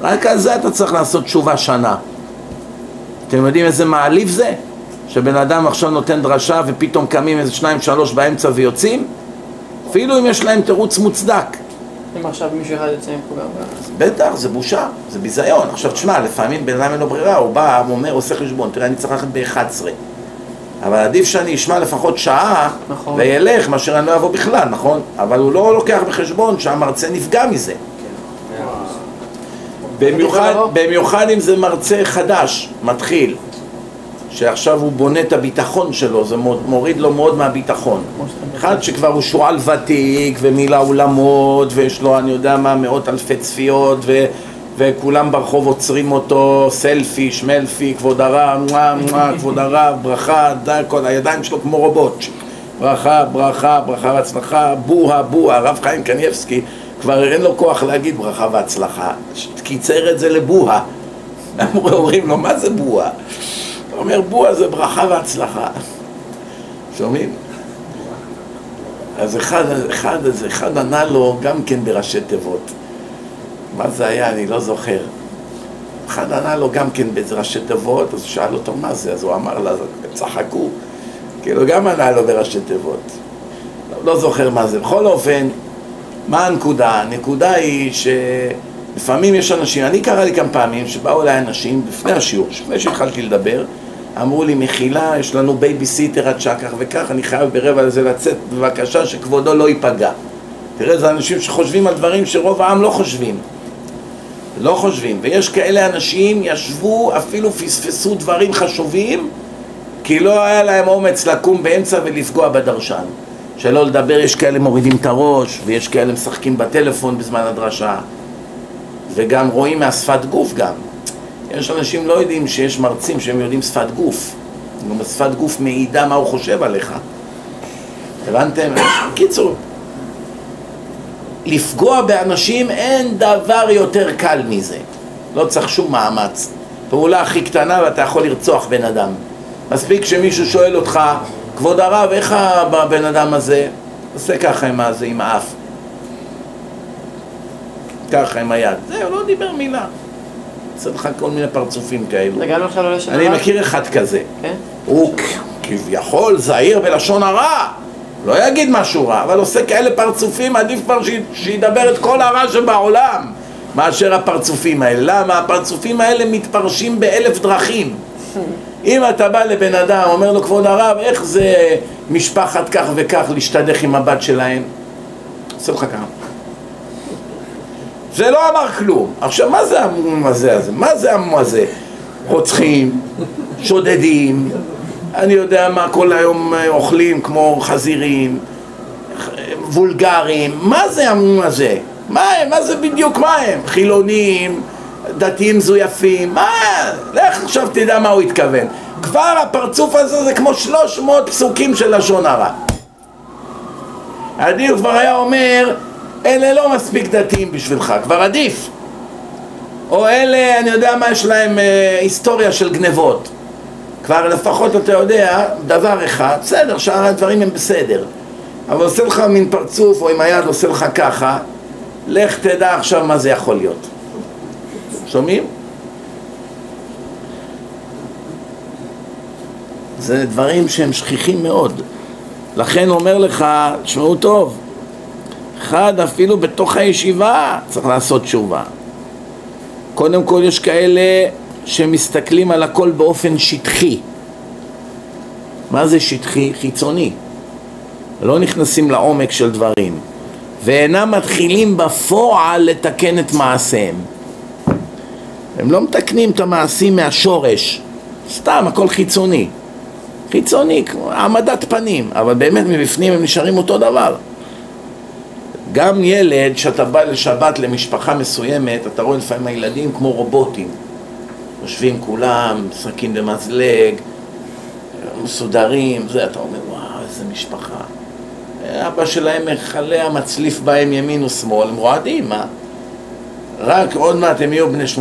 רק על זה אתה צריך לעשות תשובה שנה. אתם יודעים איזה מעליב זה? שבן אדם עכשיו נותן דרשה ופתאום קמים איזה שניים שלוש באמצע ויוצאים? אפילו אם יש להם תירוץ מוצדק. אם עכשיו מישהו אחד יוצא מפה גם... אז בטח, זה בושה, זה ביזיון. עכשיו תשמע, לפעמים בן אדם אין לו ברירה, הוא בא, הוא אומר, עושה חשבון, תראה, אני צריך ללכת ב-11. אבל עדיף שאני אשמע לפחות שעה נכון. וילך מאשר אני לא אבוא בכלל, נכון? אבל הוא לא לוקח בחשבון שהמרצה נפגע מזה. במיוחד. במיוחד אם זה מרצה חדש, מתחיל. שעכשיו הוא בונה את הביטחון שלו, זה מור- מוריד לו מאוד מהביטחון. אחד שכבר הוא שועל ותיק ומילא אולמות ויש לו אני יודע מה מאות אלפי צפיות ו... וכולם ברחוב עוצרים אותו, סלפי, שמלפי, כבוד הרב, מואה, מואה, כבוד הרב, ברכה, כל הידיים שלו כמו רובוט. ברכה, ברכה, ברכה והצלחה, בוה, בוה, הרב חיים קניבסקי כבר אין לו כוח להגיד ברכה והצלחה, קיצר את זה לבוה. אומרים לו, מה זה בוה? הוא אומר, בוה זה ברכה והצלחה. שומעים? אז אחד, אחד, אז אחד ענה לו גם כן בראשי תיבות. מה זה היה? אני לא זוכר. אחד ענה לו גם כן בראשי תיבות, אז הוא שאל אותו מה זה, אז הוא אמר לה, צחקו. כאילו גם ענה לו בראשי תיבות. לא, לא זוכר מה זה. בכל אופן, מה הנקודה? הנקודה היא שלפעמים יש אנשים, אני קרה לי כמה פעמים שבאו אליי אנשים לפני השיעור, לפני שהתחלתי לדבר, אמרו לי, מחילה, יש לנו בייביסיטר עד שעה כך וכך, אני חייב ברבע לזה לצאת, בבקשה שכבודו לא ייפגע. תראה, זה אנשים שחושבים על דברים שרוב העם לא חושבים. לא חושבים. ויש כאלה אנשים, ישבו, אפילו פספסו דברים חשובים, כי לא היה להם אומץ לקום באמצע ולפגוע בדרשן. שלא לדבר, יש כאלה מורידים את הראש, ויש כאלה משחקים בטלפון בזמן הדרשה, וגם רואים מהשפת גוף גם. יש אנשים לא יודעים שיש מרצים שהם יודעים שפת גוף. גם שפת גוף מעידה מה הוא חושב עליך. הבנתם? קיצור, לפגוע באנשים אין דבר יותר קל מזה. לא צריך שום מאמץ. פעולה הכי קטנה ואתה יכול לרצוח בן אדם. מספיק שמישהו שואל אותך, כבוד הרב, איך הבן אדם הזה? עושה ככה עם הזה, עם האף. ככה עם היד. זהו, לא דיבר מילה. עושה לך כל מיני פרצופים כאלו. זה גם עכשיו לא לשון אני הרע? מכיר אחד כזה. כן? הוא כביכול זהיר בלשון הרע. לא יגיד משהו רע, אבל עושה כאלה פרצופים, עדיף כבר שידבר את כל הרע שבעולם מאשר הפרצופים האלה. למה? הפרצופים האלה מתפרשים באלף דרכים. אם אתה בא לבן אדם, אומר לו, כבוד הרב, איך זה משפחת כך וכך להשתדך עם הבת שלהם? עושה לך ככה. זה לא אמר כלום. עכשיו, מה זה המום הזה? מה זה המום הזה? רוצחים, שודדים, אני יודע מה, כל היום אה, אוכלים כמו חזירים, וולגרים, מה זה המום הזה? מה הם? מה זה בדיוק מה הם? חילונים, דתיים מזויפים, מה? לך עכשיו תדע מה הוא התכוון. כבר הפרצוף הזה זה כמו 300 פסוקים של לשון הרע. עדיף כבר היה אומר, אלה לא מספיק דתיים בשבילך, כבר עדיף. או אלה, אני יודע מה, יש להם אה, היסטוריה של גנבות. כבר לפחות אתה יודע דבר אחד, בסדר, שאר הדברים הם בסדר. אבל עושה לך מין פרצוף, או עם היד עושה לך ככה, לך תדע עכשיו מה זה יכול להיות. שומעים? זה דברים שהם שכיחים מאוד. לכן אומר לך, תשמעו טוב, אחד אפילו בתוך הישיבה צריך לעשות תשובה. קודם כל יש כאלה שמסתכלים על הכל באופן שטחי. מה זה שטחי? חיצוני. לא נכנסים לעומק של דברים. ואינם מתחילים בפועל לתקן את מעשיהם. הם לא מתקנים את המעשים מהשורש. סתם, הכל חיצוני. חיצוני, העמדת פנים, אבל באמת מבפנים הם נשארים אותו דבר. גם ילד, שאתה בא לשבת למשפחה מסוימת, אתה רואה לפעמים הילדים כמו רובוטים. יושבים כולם, משחקים במזלג, מסודרים, זה, אתה אומר, וואו, איזה משפחה. אבא שלהם מכלה מצליף בהם ימין ושמאל, הם רועדים, מה? רק עוד מעט הם יהיו בני 18-19,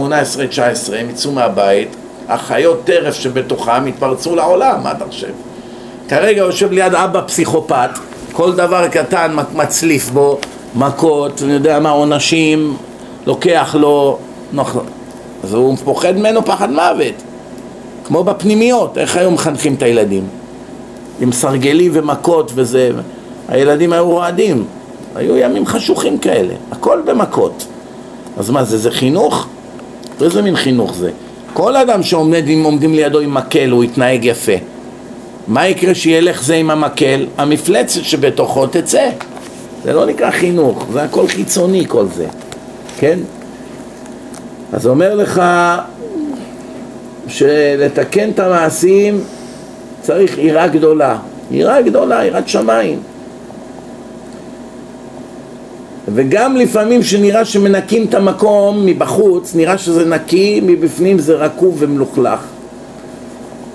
הם יצאו מהבית, החיות טרף שבתוכם יתפרצו לעולם, מה אתה חושב? כרגע יושב ליד אבא פסיכופת, כל דבר קטן מצליף בו, מכות, אני יודע מה, עונשים, לוקח לו, נכון. אז הוא פוחד ממנו פחד מוות, כמו בפנימיות, איך היום מחנכים את הילדים? עם סרגלים ומכות וזה, הילדים היו רועדים, היו ימים חשוכים כאלה, הכל במכות. אז מה זה, זה חינוך? איזה מין חינוך זה? כל אדם שעומדים לידו עם מקל הוא יתנהג יפה. מה יקרה שילך זה עם המקל? המפלצת שבתוכו תצא. זה לא נקרא חינוך, זה הכל חיצוני כל זה, כן? אז אומר לך, שלתקן את המעשים צריך יראה גדולה, יראה גדולה, יראת שמיים. וגם לפעמים שנראה שמנקים את המקום מבחוץ, נראה שזה נקי, מבפנים זה רקוב ומלוכלך.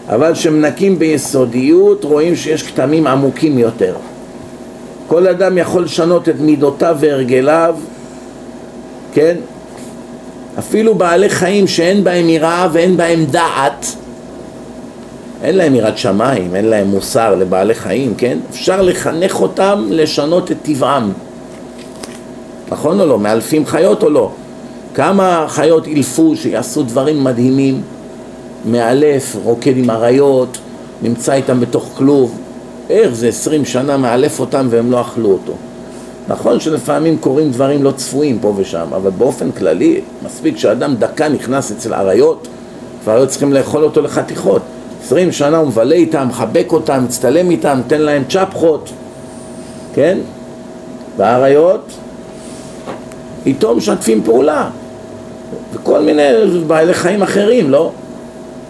אבל כשמנקים ביסודיות רואים שיש כתמים עמוקים יותר. כל אדם יכול לשנות את מידותיו והרגליו, כן? אפילו בעלי חיים שאין בהם יראה ואין בהם דעת, אין להם יראת שמיים, אין להם מוסר לבעלי חיים, כן? אפשר לחנך אותם לשנות את טבעם. נכון או לא? מאלפים חיות או לא? כמה חיות אילפו שיעשו דברים מדהימים, מאלף, רוקד עם אריות, נמצא איתם בתוך כלוב, איך זה עשרים שנה מאלף אותם והם לא אכלו אותו. נכון שלפעמים קורים דברים לא צפויים פה ושם, אבל באופן כללי, מספיק שאדם דקה נכנס אצל אריות, כבר היו צריכים לאכול אותו לחתיכות. עשרים שנה הוא מבלה איתם, מחבק אותם, מצטלם איתם, נותן להם צ'פחות, כן? והאריות איתו משתפים פעולה, וכל מיני בעלי חיים אחרים, לא?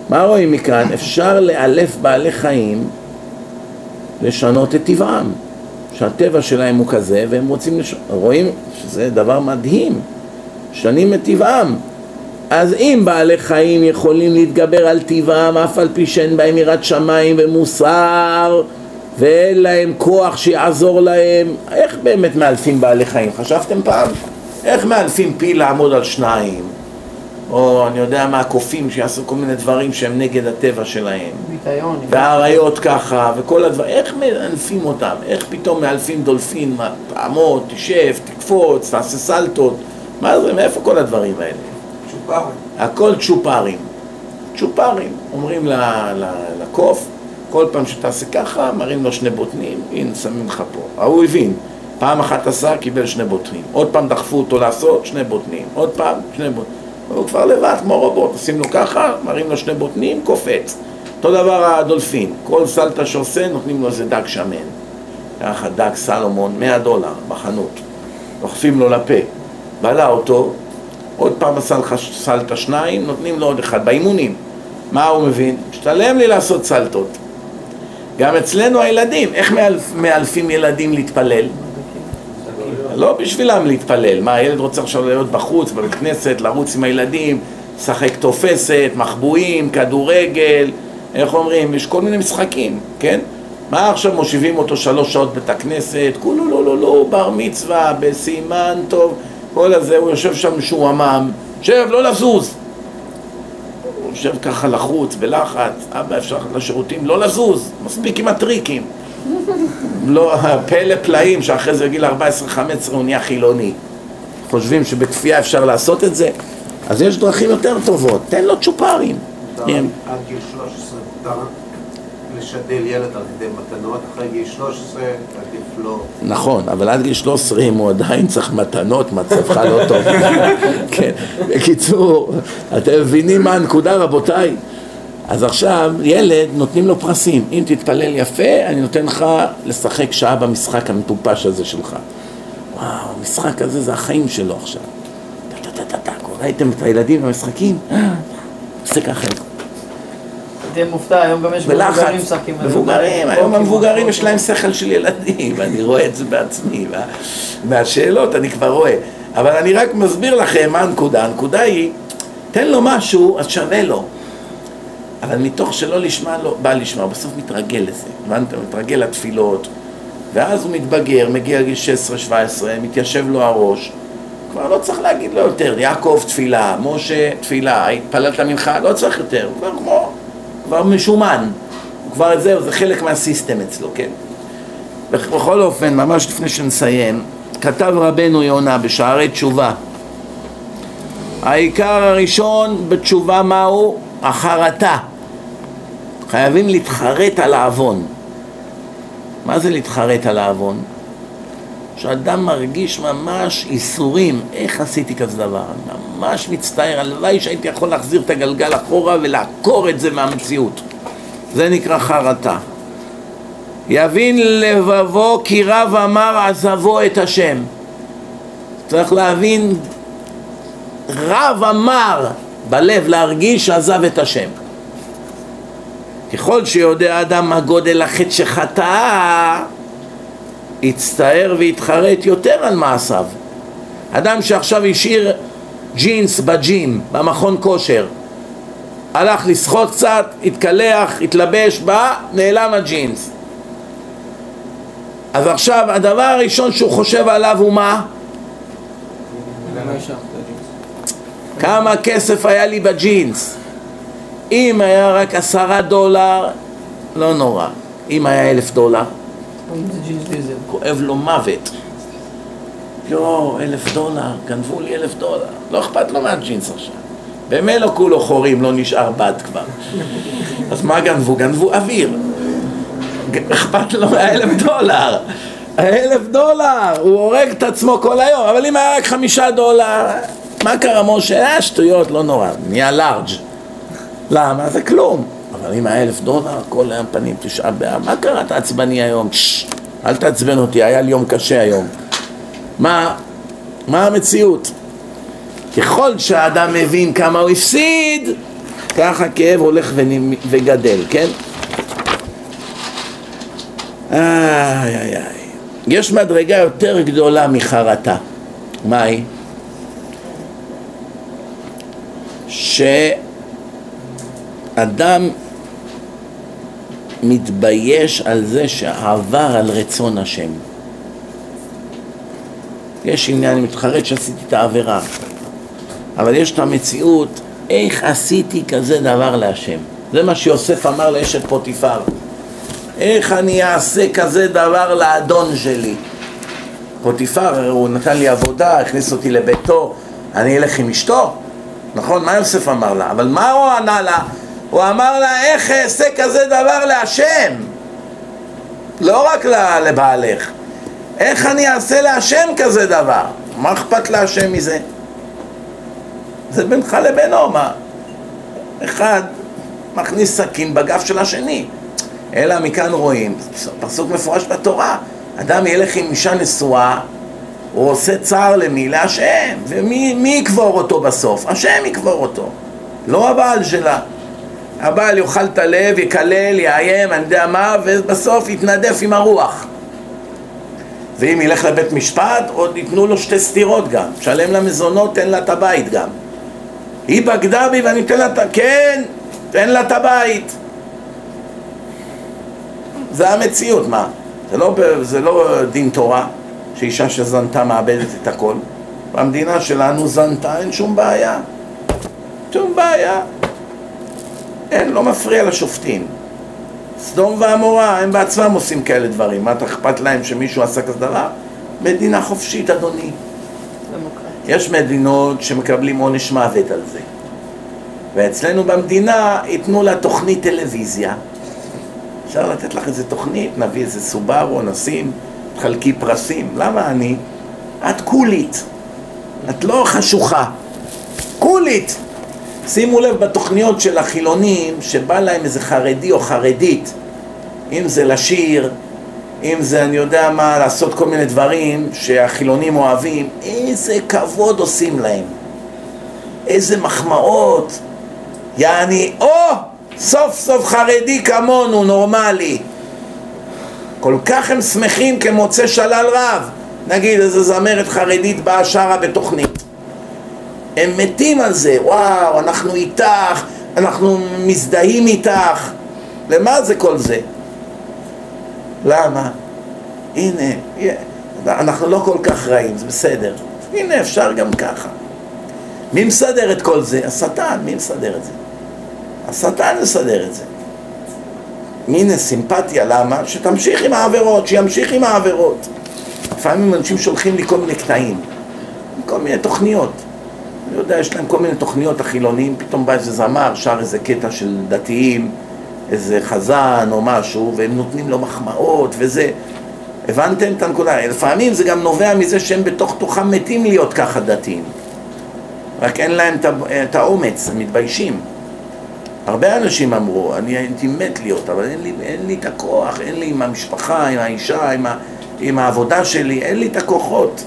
מה רואים מכאן? אפשר לאלף בעלי חיים לשנות את טבעם, שהטבע שלהם הוא כזה והם רוצים לשנות, רואים שזה דבר מדהים, שנים את טבעם. אז אם בעלי חיים יכולים להתגבר על טבעם אף על פי שאין בהם יראת שמיים ומוסר ואין להם כוח שיעזור להם, איך באמת מאלפים בעלי חיים? חשבתם פעם? איך מאלפים פיל לעמוד על שניים? או אני יודע מה, קופים שיעשו כל מיני דברים שהם נגד הטבע שלהם. ביטיון. והאריות ככה, וכל הדברים, איך מאלפים אותם? איך פתאום מאלפים דולפין? תעמוד, תשב, תקפוץ, תעשה סלטות? מה זה, מאיפה כל הדברים האלה? צ'ופרים. הכל צ'ופרים. צ'ופרים. אומרים לקוף, כל פעם שתעשה ככה, מראים לו שני בוטנים, הנה שמים לך פה. ההוא הבין. פעם אחת עשה, קיבל שני בוטנים. עוד פעם דחפו אותו לעשות, שני בוטנים. עוד פעם, שני בוטנים. הוא כבר לבד, כמו רובוט. עושים לו ככה, מראים לו שני בוטנים, קופץ. אותו דבר הדולפין. כל סלטה שעושה, נותנים לו איזה דג שמן. ככה, דג סלומון, 100 דולר בחנות. דוחפים לו לפה. בלע אותו, עוד פעם עשה סלטה שניים, נותנים לו עוד אחד, באימונים. מה הוא מבין? משתלם לי לעשות סלטות. גם אצלנו הילדים, איך מאלף, מאלפים ילדים להתפלל? לא בשבילם להתפלל. מה, הילד רוצה עכשיו להיות בחוץ, בבית כנסת, לרוץ עם הילדים, לשחק תופסת, מחבואים, כדורגל, איך אומרים? יש כל מיני משחקים, כן? מה עכשיו מושיבים אותו שלוש שעות בית הכנסת, כולו לא לא לא, בר מצווה, בסימן טוב, כל הזה, הוא יושב שם משועמם, שב, לא לזוז. הוא יושב ככה לחוץ, בלחץ, אבא אפשר לשירותים, לא לזוז, מספיק עם הטריקים. לא, פלא פלאים שאחרי זה בגיל 14-15 הוא נהיה חילוני. חושבים שבכפייה אפשר לעשות את זה? אז יש דרכים יותר טובות, תן לו צ'ופרים. כן. עד גיל 13 מותר לשדל ילד על ידי מתנות, אחרי גיל 13 עדיף לא. נכון, אבל עד גיל 13 אם הוא עדיין צריך מתנות, מצבך לא טוב. כן, בקיצור, אתם מבינים מה הנקודה רבותיי? אז עכשיו, ילד, נותנים לו פרסים. אם תתפלל יפה, אני נותן לך לשחק שעה במשחק המטופש הזה שלך. וואו, המשחק הזה זה החיים שלו עכשיו. טה טה טה טה טה, ראיתם את הילדים במשחקים? אה, עושה ככה. תהיה מופתע, היום גם יש מבוגרים משחקים. מבוגרים, היום אוקיי, המבוגרים אוקיי. יש להם שכל של ילדים, אני רואה את זה בעצמי, מה- מהשאלות אני כבר רואה, אבל אני רק מסביר לכם מה הנקודה, הנקודה היא, תן לו משהו, אז שווה לו, אבל מתוך שלא לשמה לו, בא לשמה, בסוף מתרגל לזה, הבנתם? מתרגל לתפילות, ואז הוא מתבגר, מגיע לגיל 16-17, מתיישב לו הראש, כבר לא צריך להגיד לו יותר, יעקב תפילה, משה תפילה, התפללת מנחה, לא צריך יותר, הוא כבר כמו, כבר משומן, הוא כבר זהו, זה חלק מהסיסטם אצלו, כן? בכל אופן, ממש לפני שנסיים, כתב רבנו יונה בשערי תשובה העיקר הראשון בתשובה מהו? החרטה חייבים להתחרט על העוון מה זה להתחרט על העוון? שאדם מרגיש ממש איסורים, איך עשיתי כזה דבר? אני ממש מצטער, הלוואי שהייתי יכול להחזיר את הגלגל אחורה ולעקור את זה מהמציאות. זה נקרא חרטה. יבין לבבו כי רב אמר עזבו את השם. צריך להבין, רב אמר בלב להרגיש שעזב את השם. ככל שיודע אדם מה גודל החטא שחטא, יצטער ויתחרט יותר על מעשיו. אדם שעכשיו השאיר ג'ינס בג'ים, במכון כושר, הלך לשחות קצת, התקלח, התלבש, בא, נעלם הג'ינס. אז עכשיו הדבר הראשון שהוא חושב עליו הוא מה? כמה כסף היה לי בג'ינס? אם היה רק עשרה דולר, לא נורא. אם היה אלף דולר. כואב לו מוות. יואו, אלף דולר, גנבו לי אלף דולר. לא אכפת לו מהג'ינס עכשיו. במילא כולו חורים, לא נשאר בד כבר. אז מה גנבו? גנבו אוויר. אכפת לו מהאלף דולר. האלף דולר, הוא הורג את עצמו כל היום, אבל אם היה רק חמישה דולר, מה קרה משה? אה, שטויות, לא נורא, נהיה לארג'. למה? זה כלום. אבל אם היה אלף דולר, כל היום פנים תשעה באב, מה קרה? אתה עצבני היום? ששש, אל תעצבן אותי, היה לי יום קשה היום. מה, מה המציאות? ככל שהאדם מבין כמה הוא הפסיד, ככה הכאב הולך וגדל, כן? איי איי איי. יש מדרגה יותר גדולה מחרטה. מה היא? שאדם מתבייש על זה שעבר על רצון השם. יש עניין, אני מתחרט שעשיתי את העבירה, אבל יש את המציאות, איך עשיתי כזה דבר להשם. זה מה שיוסף אמר לאשת פוטיפר. איך אני אעשה כזה דבר לאדון שלי? פוטיפר, הוא נתן לי עבודה, הכניס אותי לביתו, אני אלך עם אשתו? נכון? מה יוסף אמר לה? אבל מה הוא ענה לה? הוא אמר לה, איך אעשה כזה דבר להשם? לא רק לבעלך. איך אני אעשה להשם כזה דבר? מה אכפת להשם מזה? זה בינך לבינו, מה? אחד מכניס סכין בגב של השני. אלא מכאן רואים, פסוק מפורש בתורה, אדם ילך עם אישה נשואה, הוא עושה צער למי? להשם. ומי מי יקבור אותו בסוף? השם יקבור אותו, לא הבעל שלה. הבעל יאכל את הלב, יקלל, יאיים, אני יודע מה, ובסוף יתנדף עם הרוח. ואם ילך לבית משפט, עוד ייתנו לו שתי סטירות גם. שלם לה מזונות, תן לה את הבית גם. היא בגדה בי ואני אתן לה את. כן, תן לה את הבית. זה המציאות, מה? זה לא, זה לא דין תורה שאישה שזנתה מאבדת את הכל. במדינה שלנו זנתה, אין שום בעיה. שום בעיה. אין, לא מפריע לשופטים. סדום ועמורה, הם בעצמם עושים כאלה דברים. מה, אתה אכפת להם שמישהו עשה כזה דבר? מדינה חופשית, אדוני. יש מדינות שמקבלים עונש מוות על זה. ואצלנו במדינה ייתנו לה תוכנית טלוויזיה. אפשר לתת לך איזה תוכנית, נביא איזה סובארו, נשים, תחלקי פרסים. למה אני? את קולית. את לא חשוכה. קולית. שימו לב בתוכניות של החילונים, שבא להם איזה חרדי או חרדית, אם זה לשיר, אם זה אני יודע מה, לעשות כל מיני דברים שהחילונים אוהבים, איזה כבוד עושים להם, איזה מחמאות, יעני, או, סוף סוף חרדי כמונו, נורמלי. כל כך הם שמחים כמוצא שלל רב. נגיד איזה זמרת חרדית באה שרה בתוכנית. הם מתים על זה, וואו, אנחנו איתך, אנחנו מזדהים איתך. למה זה כל זה? למה? הנה, אנחנו לא כל כך רעים, זה בסדר. הנה, אפשר גם ככה. מי מסדר את כל זה? השטן, מי מסדר את זה? השטן מסדר את זה. הנה סימפתיה, למה? שתמשיך עם העבירות, שימשיך עם העבירות. לפעמים אנשים שולחים לי כל מיני קטעים, כל מיני תוכניות. אני יודע, יש להם כל מיני תוכניות החילונים, פתאום בא איזה זמר, שר איזה קטע של דתיים, איזה חזן או משהו, והם נותנים לו מחמאות וזה. הבנתם את הנקודה? לפעמים זה גם נובע מזה שהם בתוך תוכם מתים להיות ככה דתיים. רק אין להם את האומץ, הם מתביישים. הרבה אנשים אמרו, אני הייתי מת להיות, אבל אין לי, אין לי את הכוח, אין לי עם המשפחה, עם האישה, עם, ה, עם העבודה שלי, אין לי את הכוחות.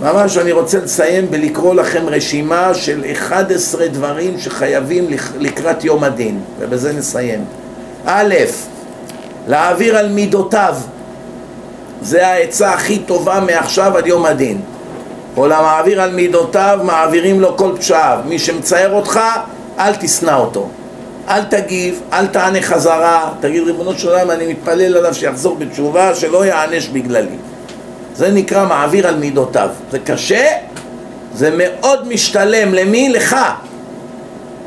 ממש אני רוצה לסיים בלקרוא לכם רשימה של 11 דברים שחייבים לק- לקראת יום הדין, ובזה נסיים. א', להעביר על מידותיו, זה העצה הכי טובה מעכשיו עד יום הדין. כל המעביר על מידותיו, מעבירים לו כל פשעיו. מי שמצער אותך, אל תשנא אותו. אל תגיב, אל תענה חזרה, תגיד ריבונו של עולם, אני מתפלל עליו שיחזור בתשובה, שלא יענש בגללי. זה נקרא מעביר על מידותיו. זה קשה, זה מאוד משתלם. למי? לך.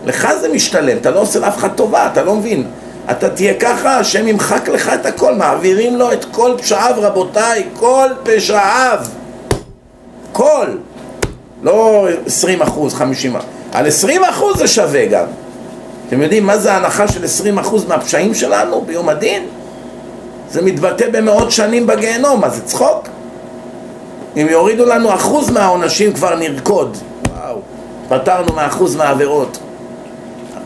לך זה משתלם, אתה לא עושה לאף אחד טובה, אתה לא מבין. אתה תהיה ככה, השם ימחק לך את הכל, מעבירים לו את כל פשעיו, רבותיי, כל פשעיו. כל. לא 20 אחוז, 50 אחוז. על 20 אחוז זה שווה גם. אתם יודעים מה זה ההנחה של 20 אחוז מהפשעים שלנו ביום הדין? זה מתבטא במאות שנים בגיהנום, מה זה צחוק? אם יורידו לנו אחוז מהעונשים כבר נרקוד. וואו, פטרנו מאחוז מהעבירות.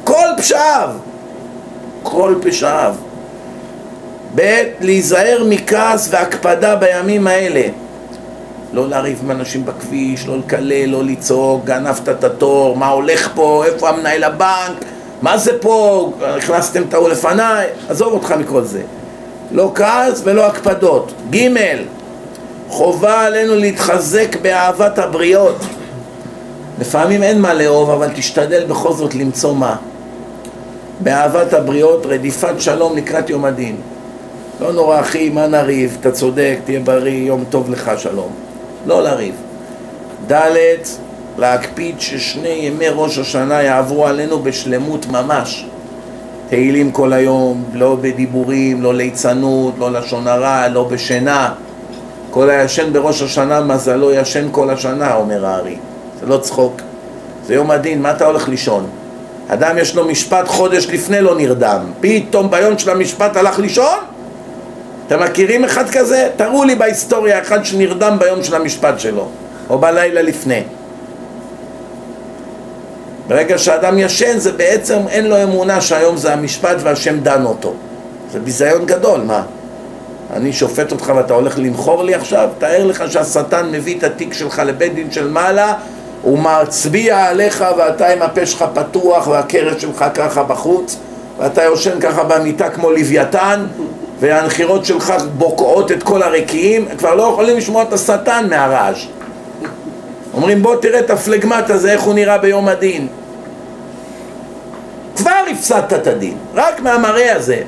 כל פשעיו, כל פשעיו. ב' להיזהר מכעס והקפדה בימים האלה. לא לריב עם אנשים בכביש, לא לקלל, לא לצעוק, גנבת את התור, מה הולך פה, איפה המנהל הבנק, מה זה פה, הכנסתם את ההוא לפניי, עזוב אותך מכל זה. לא כעס ולא הקפדות. ג' חובה עלינו להתחזק באהבת הבריות. לפעמים אין מה לאהוב, אבל תשתדל בכל זאת למצוא מה. באהבת הבריות, רדיפת שלום לקראת יום הדין. לא נורא אחי, מה נריב, אתה צודק, תהיה בריא, יום טוב לך, שלום. לא לריב. ד' להקפיד ששני ימי ראש השנה יעברו עלינו בשלמות ממש. תהילים כל היום, לא בדיבורים, לא ליצנות, לא לשון הרע, לא בשינה. כל הישן בראש השנה מזלו ישן כל השנה, אומר הארי. זה לא צחוק. זה יום הדין, מה אתה הולך לישון? אדם יש לו משפט חודש לפני לא נרדם, פתאום ביום של המשפט הלך לישון? אתם מכירים אחד כזה? תראו לי בהיסטוריה אחד שנרדם ביום של המשפט שלו, או בלילה לפני. ברגע שאדם ישן זה בעצם אין לו אמונה שהיום זה המשפט והשם דן אותו. זה ביזיון גדול, מה? אני שופט אותך ואתה הולך למכור לי עכשיו? תאר לך שהשטן מביא את התיק שלך לבית דין של מעלה הוא מצביע עליך ואתה עם הפה שלך פתוח והקרש שלך ככה בחוץ ואתה יושן ככה במיטה כמו לוויתן והנחירות שלך בוקעות את כל הרקיעים כבר לא יכולים לשמוע את השטן מהרעש. אומרים בוא תראה את הפלגמט הזה איך הוא נראה ביום הדין. כבר הפסדת את הדין, רק מהמראה הזה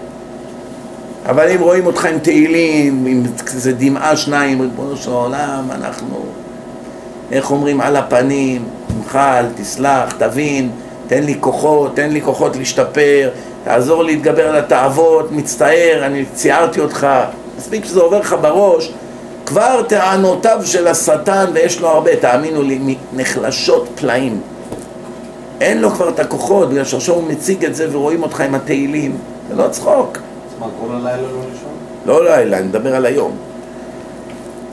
אבל אם רואים אותך עם תהילים, עם איזה דמעה שניים, ריבונו של העולם, אנחנו איך אומרים, על הפנים, תמחל, תסלח, תבין, תן לי כוחות, תן לי כוחות להשתפר, תעזור להתגבר על התאוות, מצטער, אני ציירתי אותך. מספיק שזה עובר לך בראש, כבר טענותיו של השטן, ויש לו הרבה, תאמינו לי, נחלשות פלאים. אין לו כבר את הכוחות, בגלל שעכשיו הוא מציג את זה ורואים אותך עם התהילים. זה לא צחוק. מה, כל הלילה לא לישון? לא לילה, אני מדבר על היום.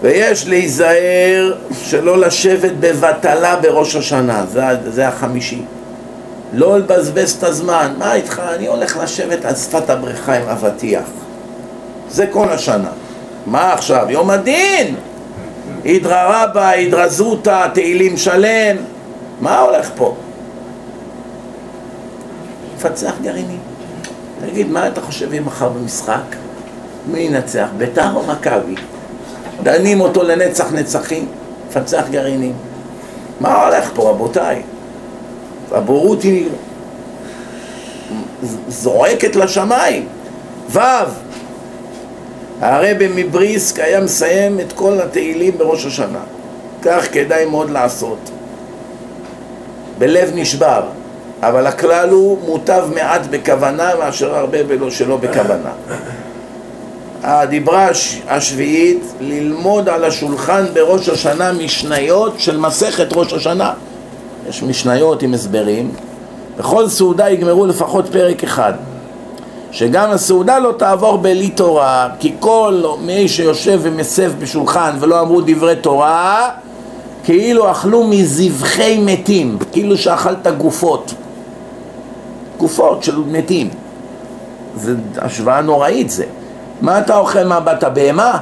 ויש להיזהר שלא לשבת בבטלה בראש השנה, זה, זה החמישי. לא לבזבז את הזמן, מה איתך? אני הולך לשבת על שפת הבריכה עם אבטיח. זה כל השנה. מה עכשיו? יום הדין! הידרא רבה, הידרא זוטא, תהילים שלם. מה הולך פה? מפצח גרעינים. תגיד, מה אתה חושב יהיה מחר במשחק? מי ינצח, ביתר או מכבי? דנים אותו לנצח נצחים, מפצח גרעינים. מה הולך פה, רבותיי? הבורות היא זועקת לשמיים. ו' הרבי מבריסק היה מסיים את כל התהילים בראש השנה. כך כדאי מאוד לעשות. בלב נשבר, אבל הכלל הוא מוטב מעט בכוונה מאשר הרבה שלא בכוונה. הדיברה השביעית, ללמוד על השולחן בראש השנה משניות של מסכת ראש השנה. יש משניות עם הסברים. בכל סעודה יגמרו לפחות פרק אחד. שגם הסעודה לא תעבור בלי תורה, כי כל מי שיושב ומסב בשולחן ולא אמרו דברי תורה, כאילו אכלו מזבחי מתים, כאילו שאכלת גופות. גופות של מתים. זו השוואה נוראית זה. מה אתה אוכל מהבת הבהמה?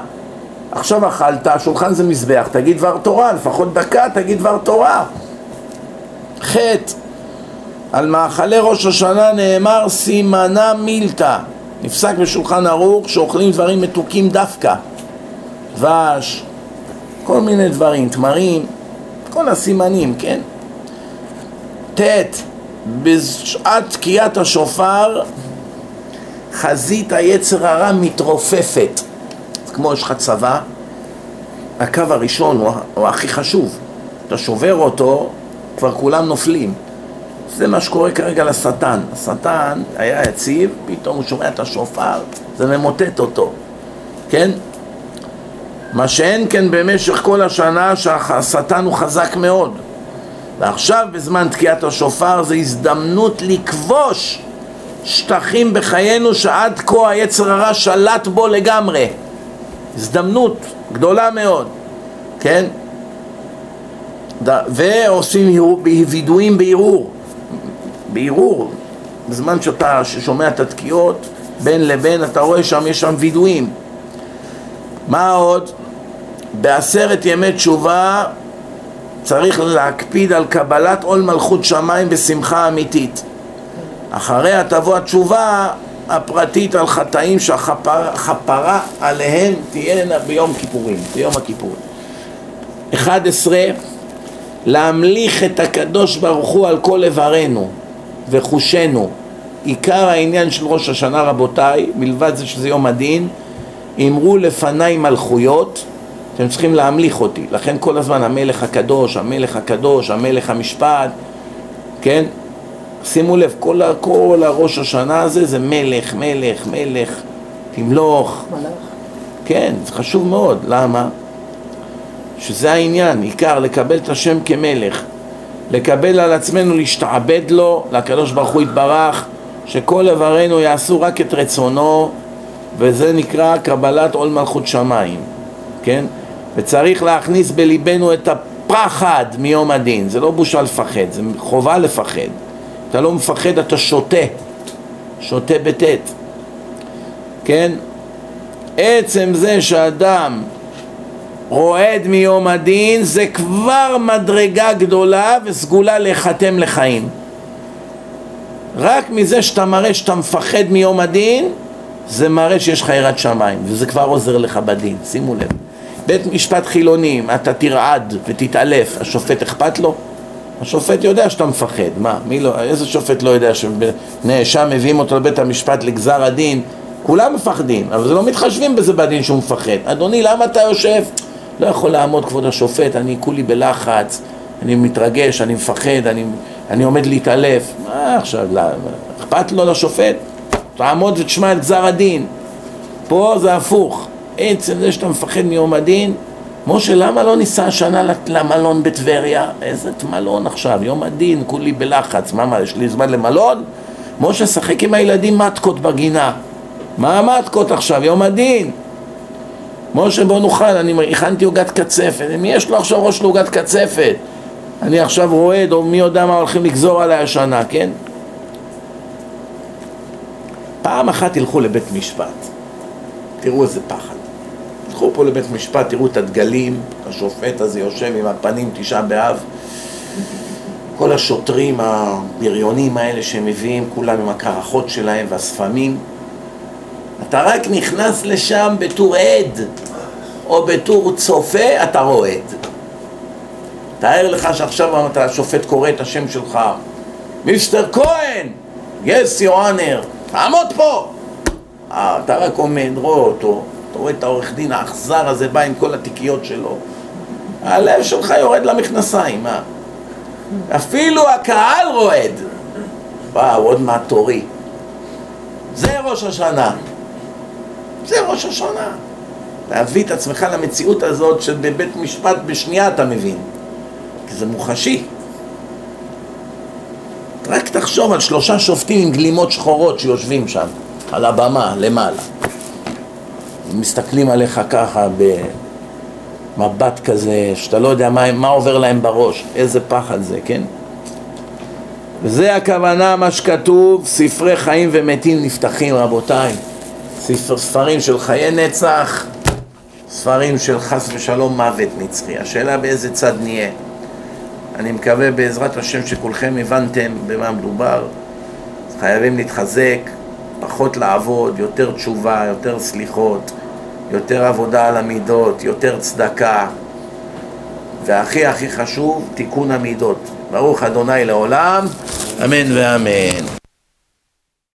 עכשיו אכלת, השולחן זה מזבח, תגיד דבר תורה, לפחות דקה תגיד דבר תורה. חטא, על מאכלי ראש השנה נאמר סימנה מילתא, נפסק בשולחן ערוך שאוכלים דברים מתוקים דווקא, דבש, כל מיני דברים, תמרים, כל הסימנים, כן? ט' בשעת תקיעת השופר חזית היצר הרע מתרופפת. כמו יש לך צבא, הקו הראשון הוא, הוא הכי חשוב. אתה שובר אותו, כבר כולם נופלים. זה מה שקורה כרגע לשטן. השטן היה יציב, פתאום הוא שומע את השופר, זה ממוטט אותו, כן? מה שאין כן במשך כל השנה שהשטן הוא חזק מאוד. ועכשיו בזמן תקיעת השופר זה הזדמנות לכבוש שטחים בחיינו שעד כה היצר הרע שלט בו לגמרי. הזדמנות גדולה מאוד, כן? ועושים וידועים בערעור, בערעור, בזמן שאתה שומע את התקיעות, בין לבין אתה רואה שם, יש שם וידועים. מה עוד? בעשרת ימי תשובה צריך להקפיד על קבלת עול מלכות שמיים בשמחה אמיתית. אחריה תבוא התשובה הפרטית על חטאים שהכפרה עליהם תהיינה ביום כיפורים, ביום הכיפורים. 11. להמליך את הקדוש ברוך הוא על כל איברנו וחושנו. עיקר העניין של ראש השנה רבותיי, מלבד זה שזה יום הדין, אמרו לפניי מלכויות, אתם צריכים להמליך אותי. לכן כל הזמן המלך הקדוש, המלך הקדוש, המלך המשפט, כן? שימו לב, כל, כל הראש השנה הזה זה מלך, מלך, מלך, תמלוך. מלאך. כן, זה חשוב מאוד. למה? שזה העניין, עיקר לקבל את השם כמלך, לקבל על עצמנו להשתעבד לו, לקדוש ברוך הוא יתברך, שכל איברינו יעשו רק את רצונו, וזה נקרא קבלת עול מלכות שמיים, כן? וצריך להכניס בליבנו את הפחד מיום הדין, זה לא בושה לפחד, זה חובה לפחד. אתה לא מפחד, אתה שותה, שותה בטית, כן? עצם זה שאדם רועד מיום הדין זה כבר מדרגה גדולה וסגולה להיחתם לחיים. רק מזה שאתה מראה שאתה מפחד מיום הדין, זה מראה שיש לך יראת שמיים, וזה כבר עוזר לך בדין, שימו לב. בית משפט חילוני, אתה תרעד ותתעלף, השופט אכפת לו? השופט יודע שאתה מפחד, מה? מי לא, איזה שופט לא יודע שנאשם מביאים אותו לבית המשפט לגזר הדין? כולם מפחדים, אבל זה לא מתחשבים בזה בדין שהוא מפחד. אדוני, למה אתה יושב? לא יכול לעמוד כבוד השופט, אני כולי בלחץ, אני מתרגש, אני מפחד, אני, אני עומד להתעלף. מה עכשיו, לא, אכפת לו לשופט? תעמוד ותשמע את גזר הדין. פה זה הפוך. עצם זה שאתה מפחד מיום הדין, משה, למה לא ניסע השנה למלון בטבריה? איזה מלון עכשיו? יום הדין, כולי בלחץ. מה, מה, יש לי זמן למלון? משה, שחק עם הילדים מתקות בגינה. מה המתקות עכשיו? יום הדין. משה, בוא נאכל, אני הכנתי עוגת קצפת. מי יש לו עכשיו ראש לעוגת קצפת? אני עכשיו רועד, או מי יודע מה הולכים לגזור עליי השנה, כן? פעם אחת תלכו לבית משפט. תראו איזה פחד. תלכו פה לבית משפט, תראו את הדגלים, השופט הזה יושב עם הפנים תשעה באב, כל השוטרים הבריונים האלה שהם מביאים, כולם עם הקרחות שלהם והשפמים. אתה רק נכנס לשם בתור עד או בתור צופה, אתה רועד. תאר לך שעכשיו אתה השופט קורא את השם שלך, מיסטר כהן, your honor, תעמוד פה. אה, אתה רק עומד, רואה אותו, אתה רואה את העורך דין האכזר הזה בא עם כל התיקיות שלו, הלב שלך יורד למכנסיים, מה? אפילו הקהל רועד. וואו, עוד מעט תורי. זה ראש השנה. זה ראש השנה. להביא את עצמך למציאות הזאת שבבית משפט בשנייה אתה מבין. כי זה מוחשי. רק תחשוב על שלושה שופטים עם גלימות שחורות שיושבים שם, על הבמה, למעלה. מסתכלים עליך ככה במבט כזה, שאתה לא יודע מה, מה עובר להם בראש, איזה פחד זה, כן? וזה הכוונה, מה שכתוב, ספרי חיים ומתים נפתחים, רבותיי. ספר, ספרים של חיי נצח, ספרים של חס ושלום מוות נצחי. השאלה באיזה צד נהיה. אני מקווה בעזרת השם שכולכם הבנתם במה מדובר. חייבים להתחזק, פחות לעבוד, יותר תשובה, יותר סליחות, יותר עבודה על המידות, יותר צדקה, והכי הכי חשוב, תיקון המידות. ברוך אדוני לעולם, אמן ואמן.